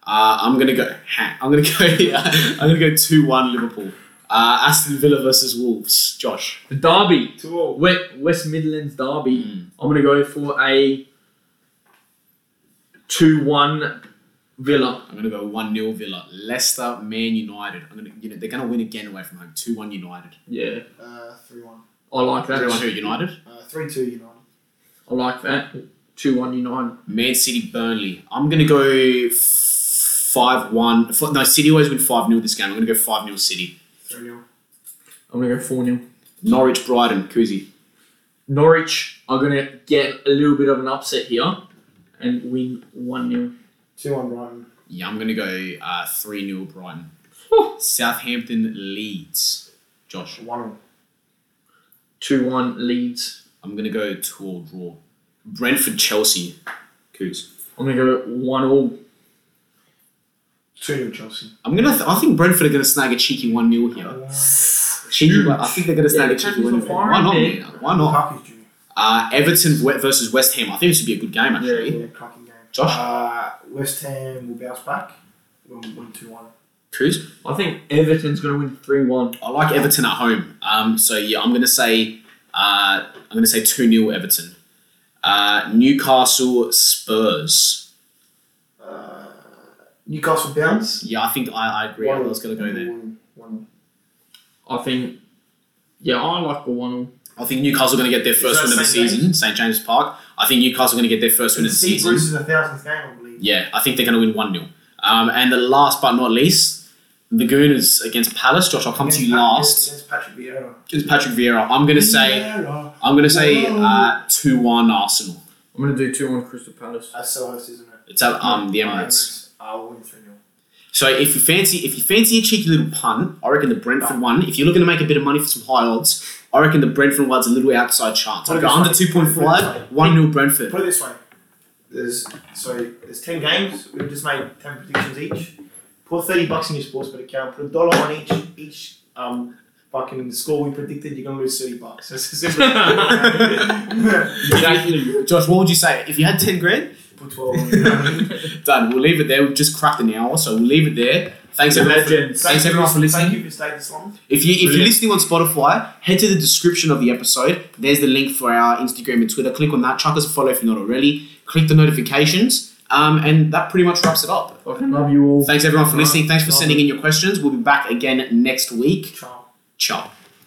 Uh, I'm gonna go. ha- I'm gonna go. I'm gonna go two one Liverpool. Uh, Aston Villa versus Wolves. Josh. The Derby, two all. West, West Midlands Derby. Mm. I'm gonna go for a two one Villa. I'm gonna go one 0 Villa. Leicester, Man United. I'm gonna. You know they're gonna win again away from home. Two one United. Yeah, Uh, three one. I like that. Everyone who United. Uh, three two United. I like that. Two one United. Man City, Burnley. I'm gonna go five one. No, City always win five 0 this game. I'm gonna go five 0 City. Three 0 I'm gonna go four 0 Norwich, Brighton, Kuzi. Norwich are gonna get a little bit of an upset here and win one 0 Two one Brighton. Yeah, I'm gonna go uh, three 0 Brighton. Southampton, Leeds. Josh. One all. Two one Leeds. I'm gonna go two all draw. Brentford, Chelsea. Kuz. I'm gonna go one all. Two 0 Chelsea. I'm gonna. Th- I think Brentford are gonna snag a cheeky one 0 here. Cheeky. Huge. I think they're gonna snag Yeah, a cheeky one. Cannons are Why firing, not? man. man? Why not? Lukaku's. Uh, Everton versus West Ham. I think this would be a good game actually. Yeah, cracking game. Josh? Uh, West Ham will bounce back. We'll win 2 1. Kuz. I think Everton's gonna win three one. I like Everton at home. Um, so yeah, I'm gonna say. Uh, I'm gonna say two 0 Everton. Uh, Newcastle, Spurs. Uh, Newcastle bounce. Yeah, I think I, I agree. I was gonna go there. One, one. I think. Yeah, I like the one all. I think Newcastle are going to get their first win of the St. season, St James Park. I think Newcastle are going to get their first win of the Steve season. Bruce is a thousandth game, I believe. Yeah, I think they're going to win 1 0. Um, and the last but not least, The Gooners against Palace. Josh, I'll come to you Against Pat- last. Against Patrick Vieira. Against Patrick Vieira. I'm going to say. Vieira. I'm going to say No. uh, two one Arsenal. I'm gonna do two one Crystal Palace. That's Selhurst, isn't it? It's at um the Emirates. I'll win 3 0. So if you fancy if you fancy a cheeky little punt, I reckon the Brentford one. If you're looking to make a bit of money for some high odds, I reckon the Brentford one's a little outside chance. Put I'd go under way. two point Put it this five, way. one 0 Brentford. Put it this way. There's so there's ten games. We've just made ten predictions each. Put thirty bucks in your sports bet account. Put a dollar on each each um fucking score we predicted. You're gonna lose thirty bucks. That's simple. Exactly. Josh, what would you say if you had ten grand? Put twelve. on. Done. We'll leave it there. We've just cracked an hour, so we'll leave it there. Thanks everyone. For, Legends. thanks everyone for listening. Thank you for staying this long. If you if you're listening on Spotify, head to the description of the episode. There's the link for our Instagram and Twitter. Click on that. Chuck us a follow if you're not already. Click the notifications. Um, and that pretty much wraps it up. Love you all. Thanks everyone for listening. Thanks for sending in your questions. We'll be back again next week. Ciao. Ciao.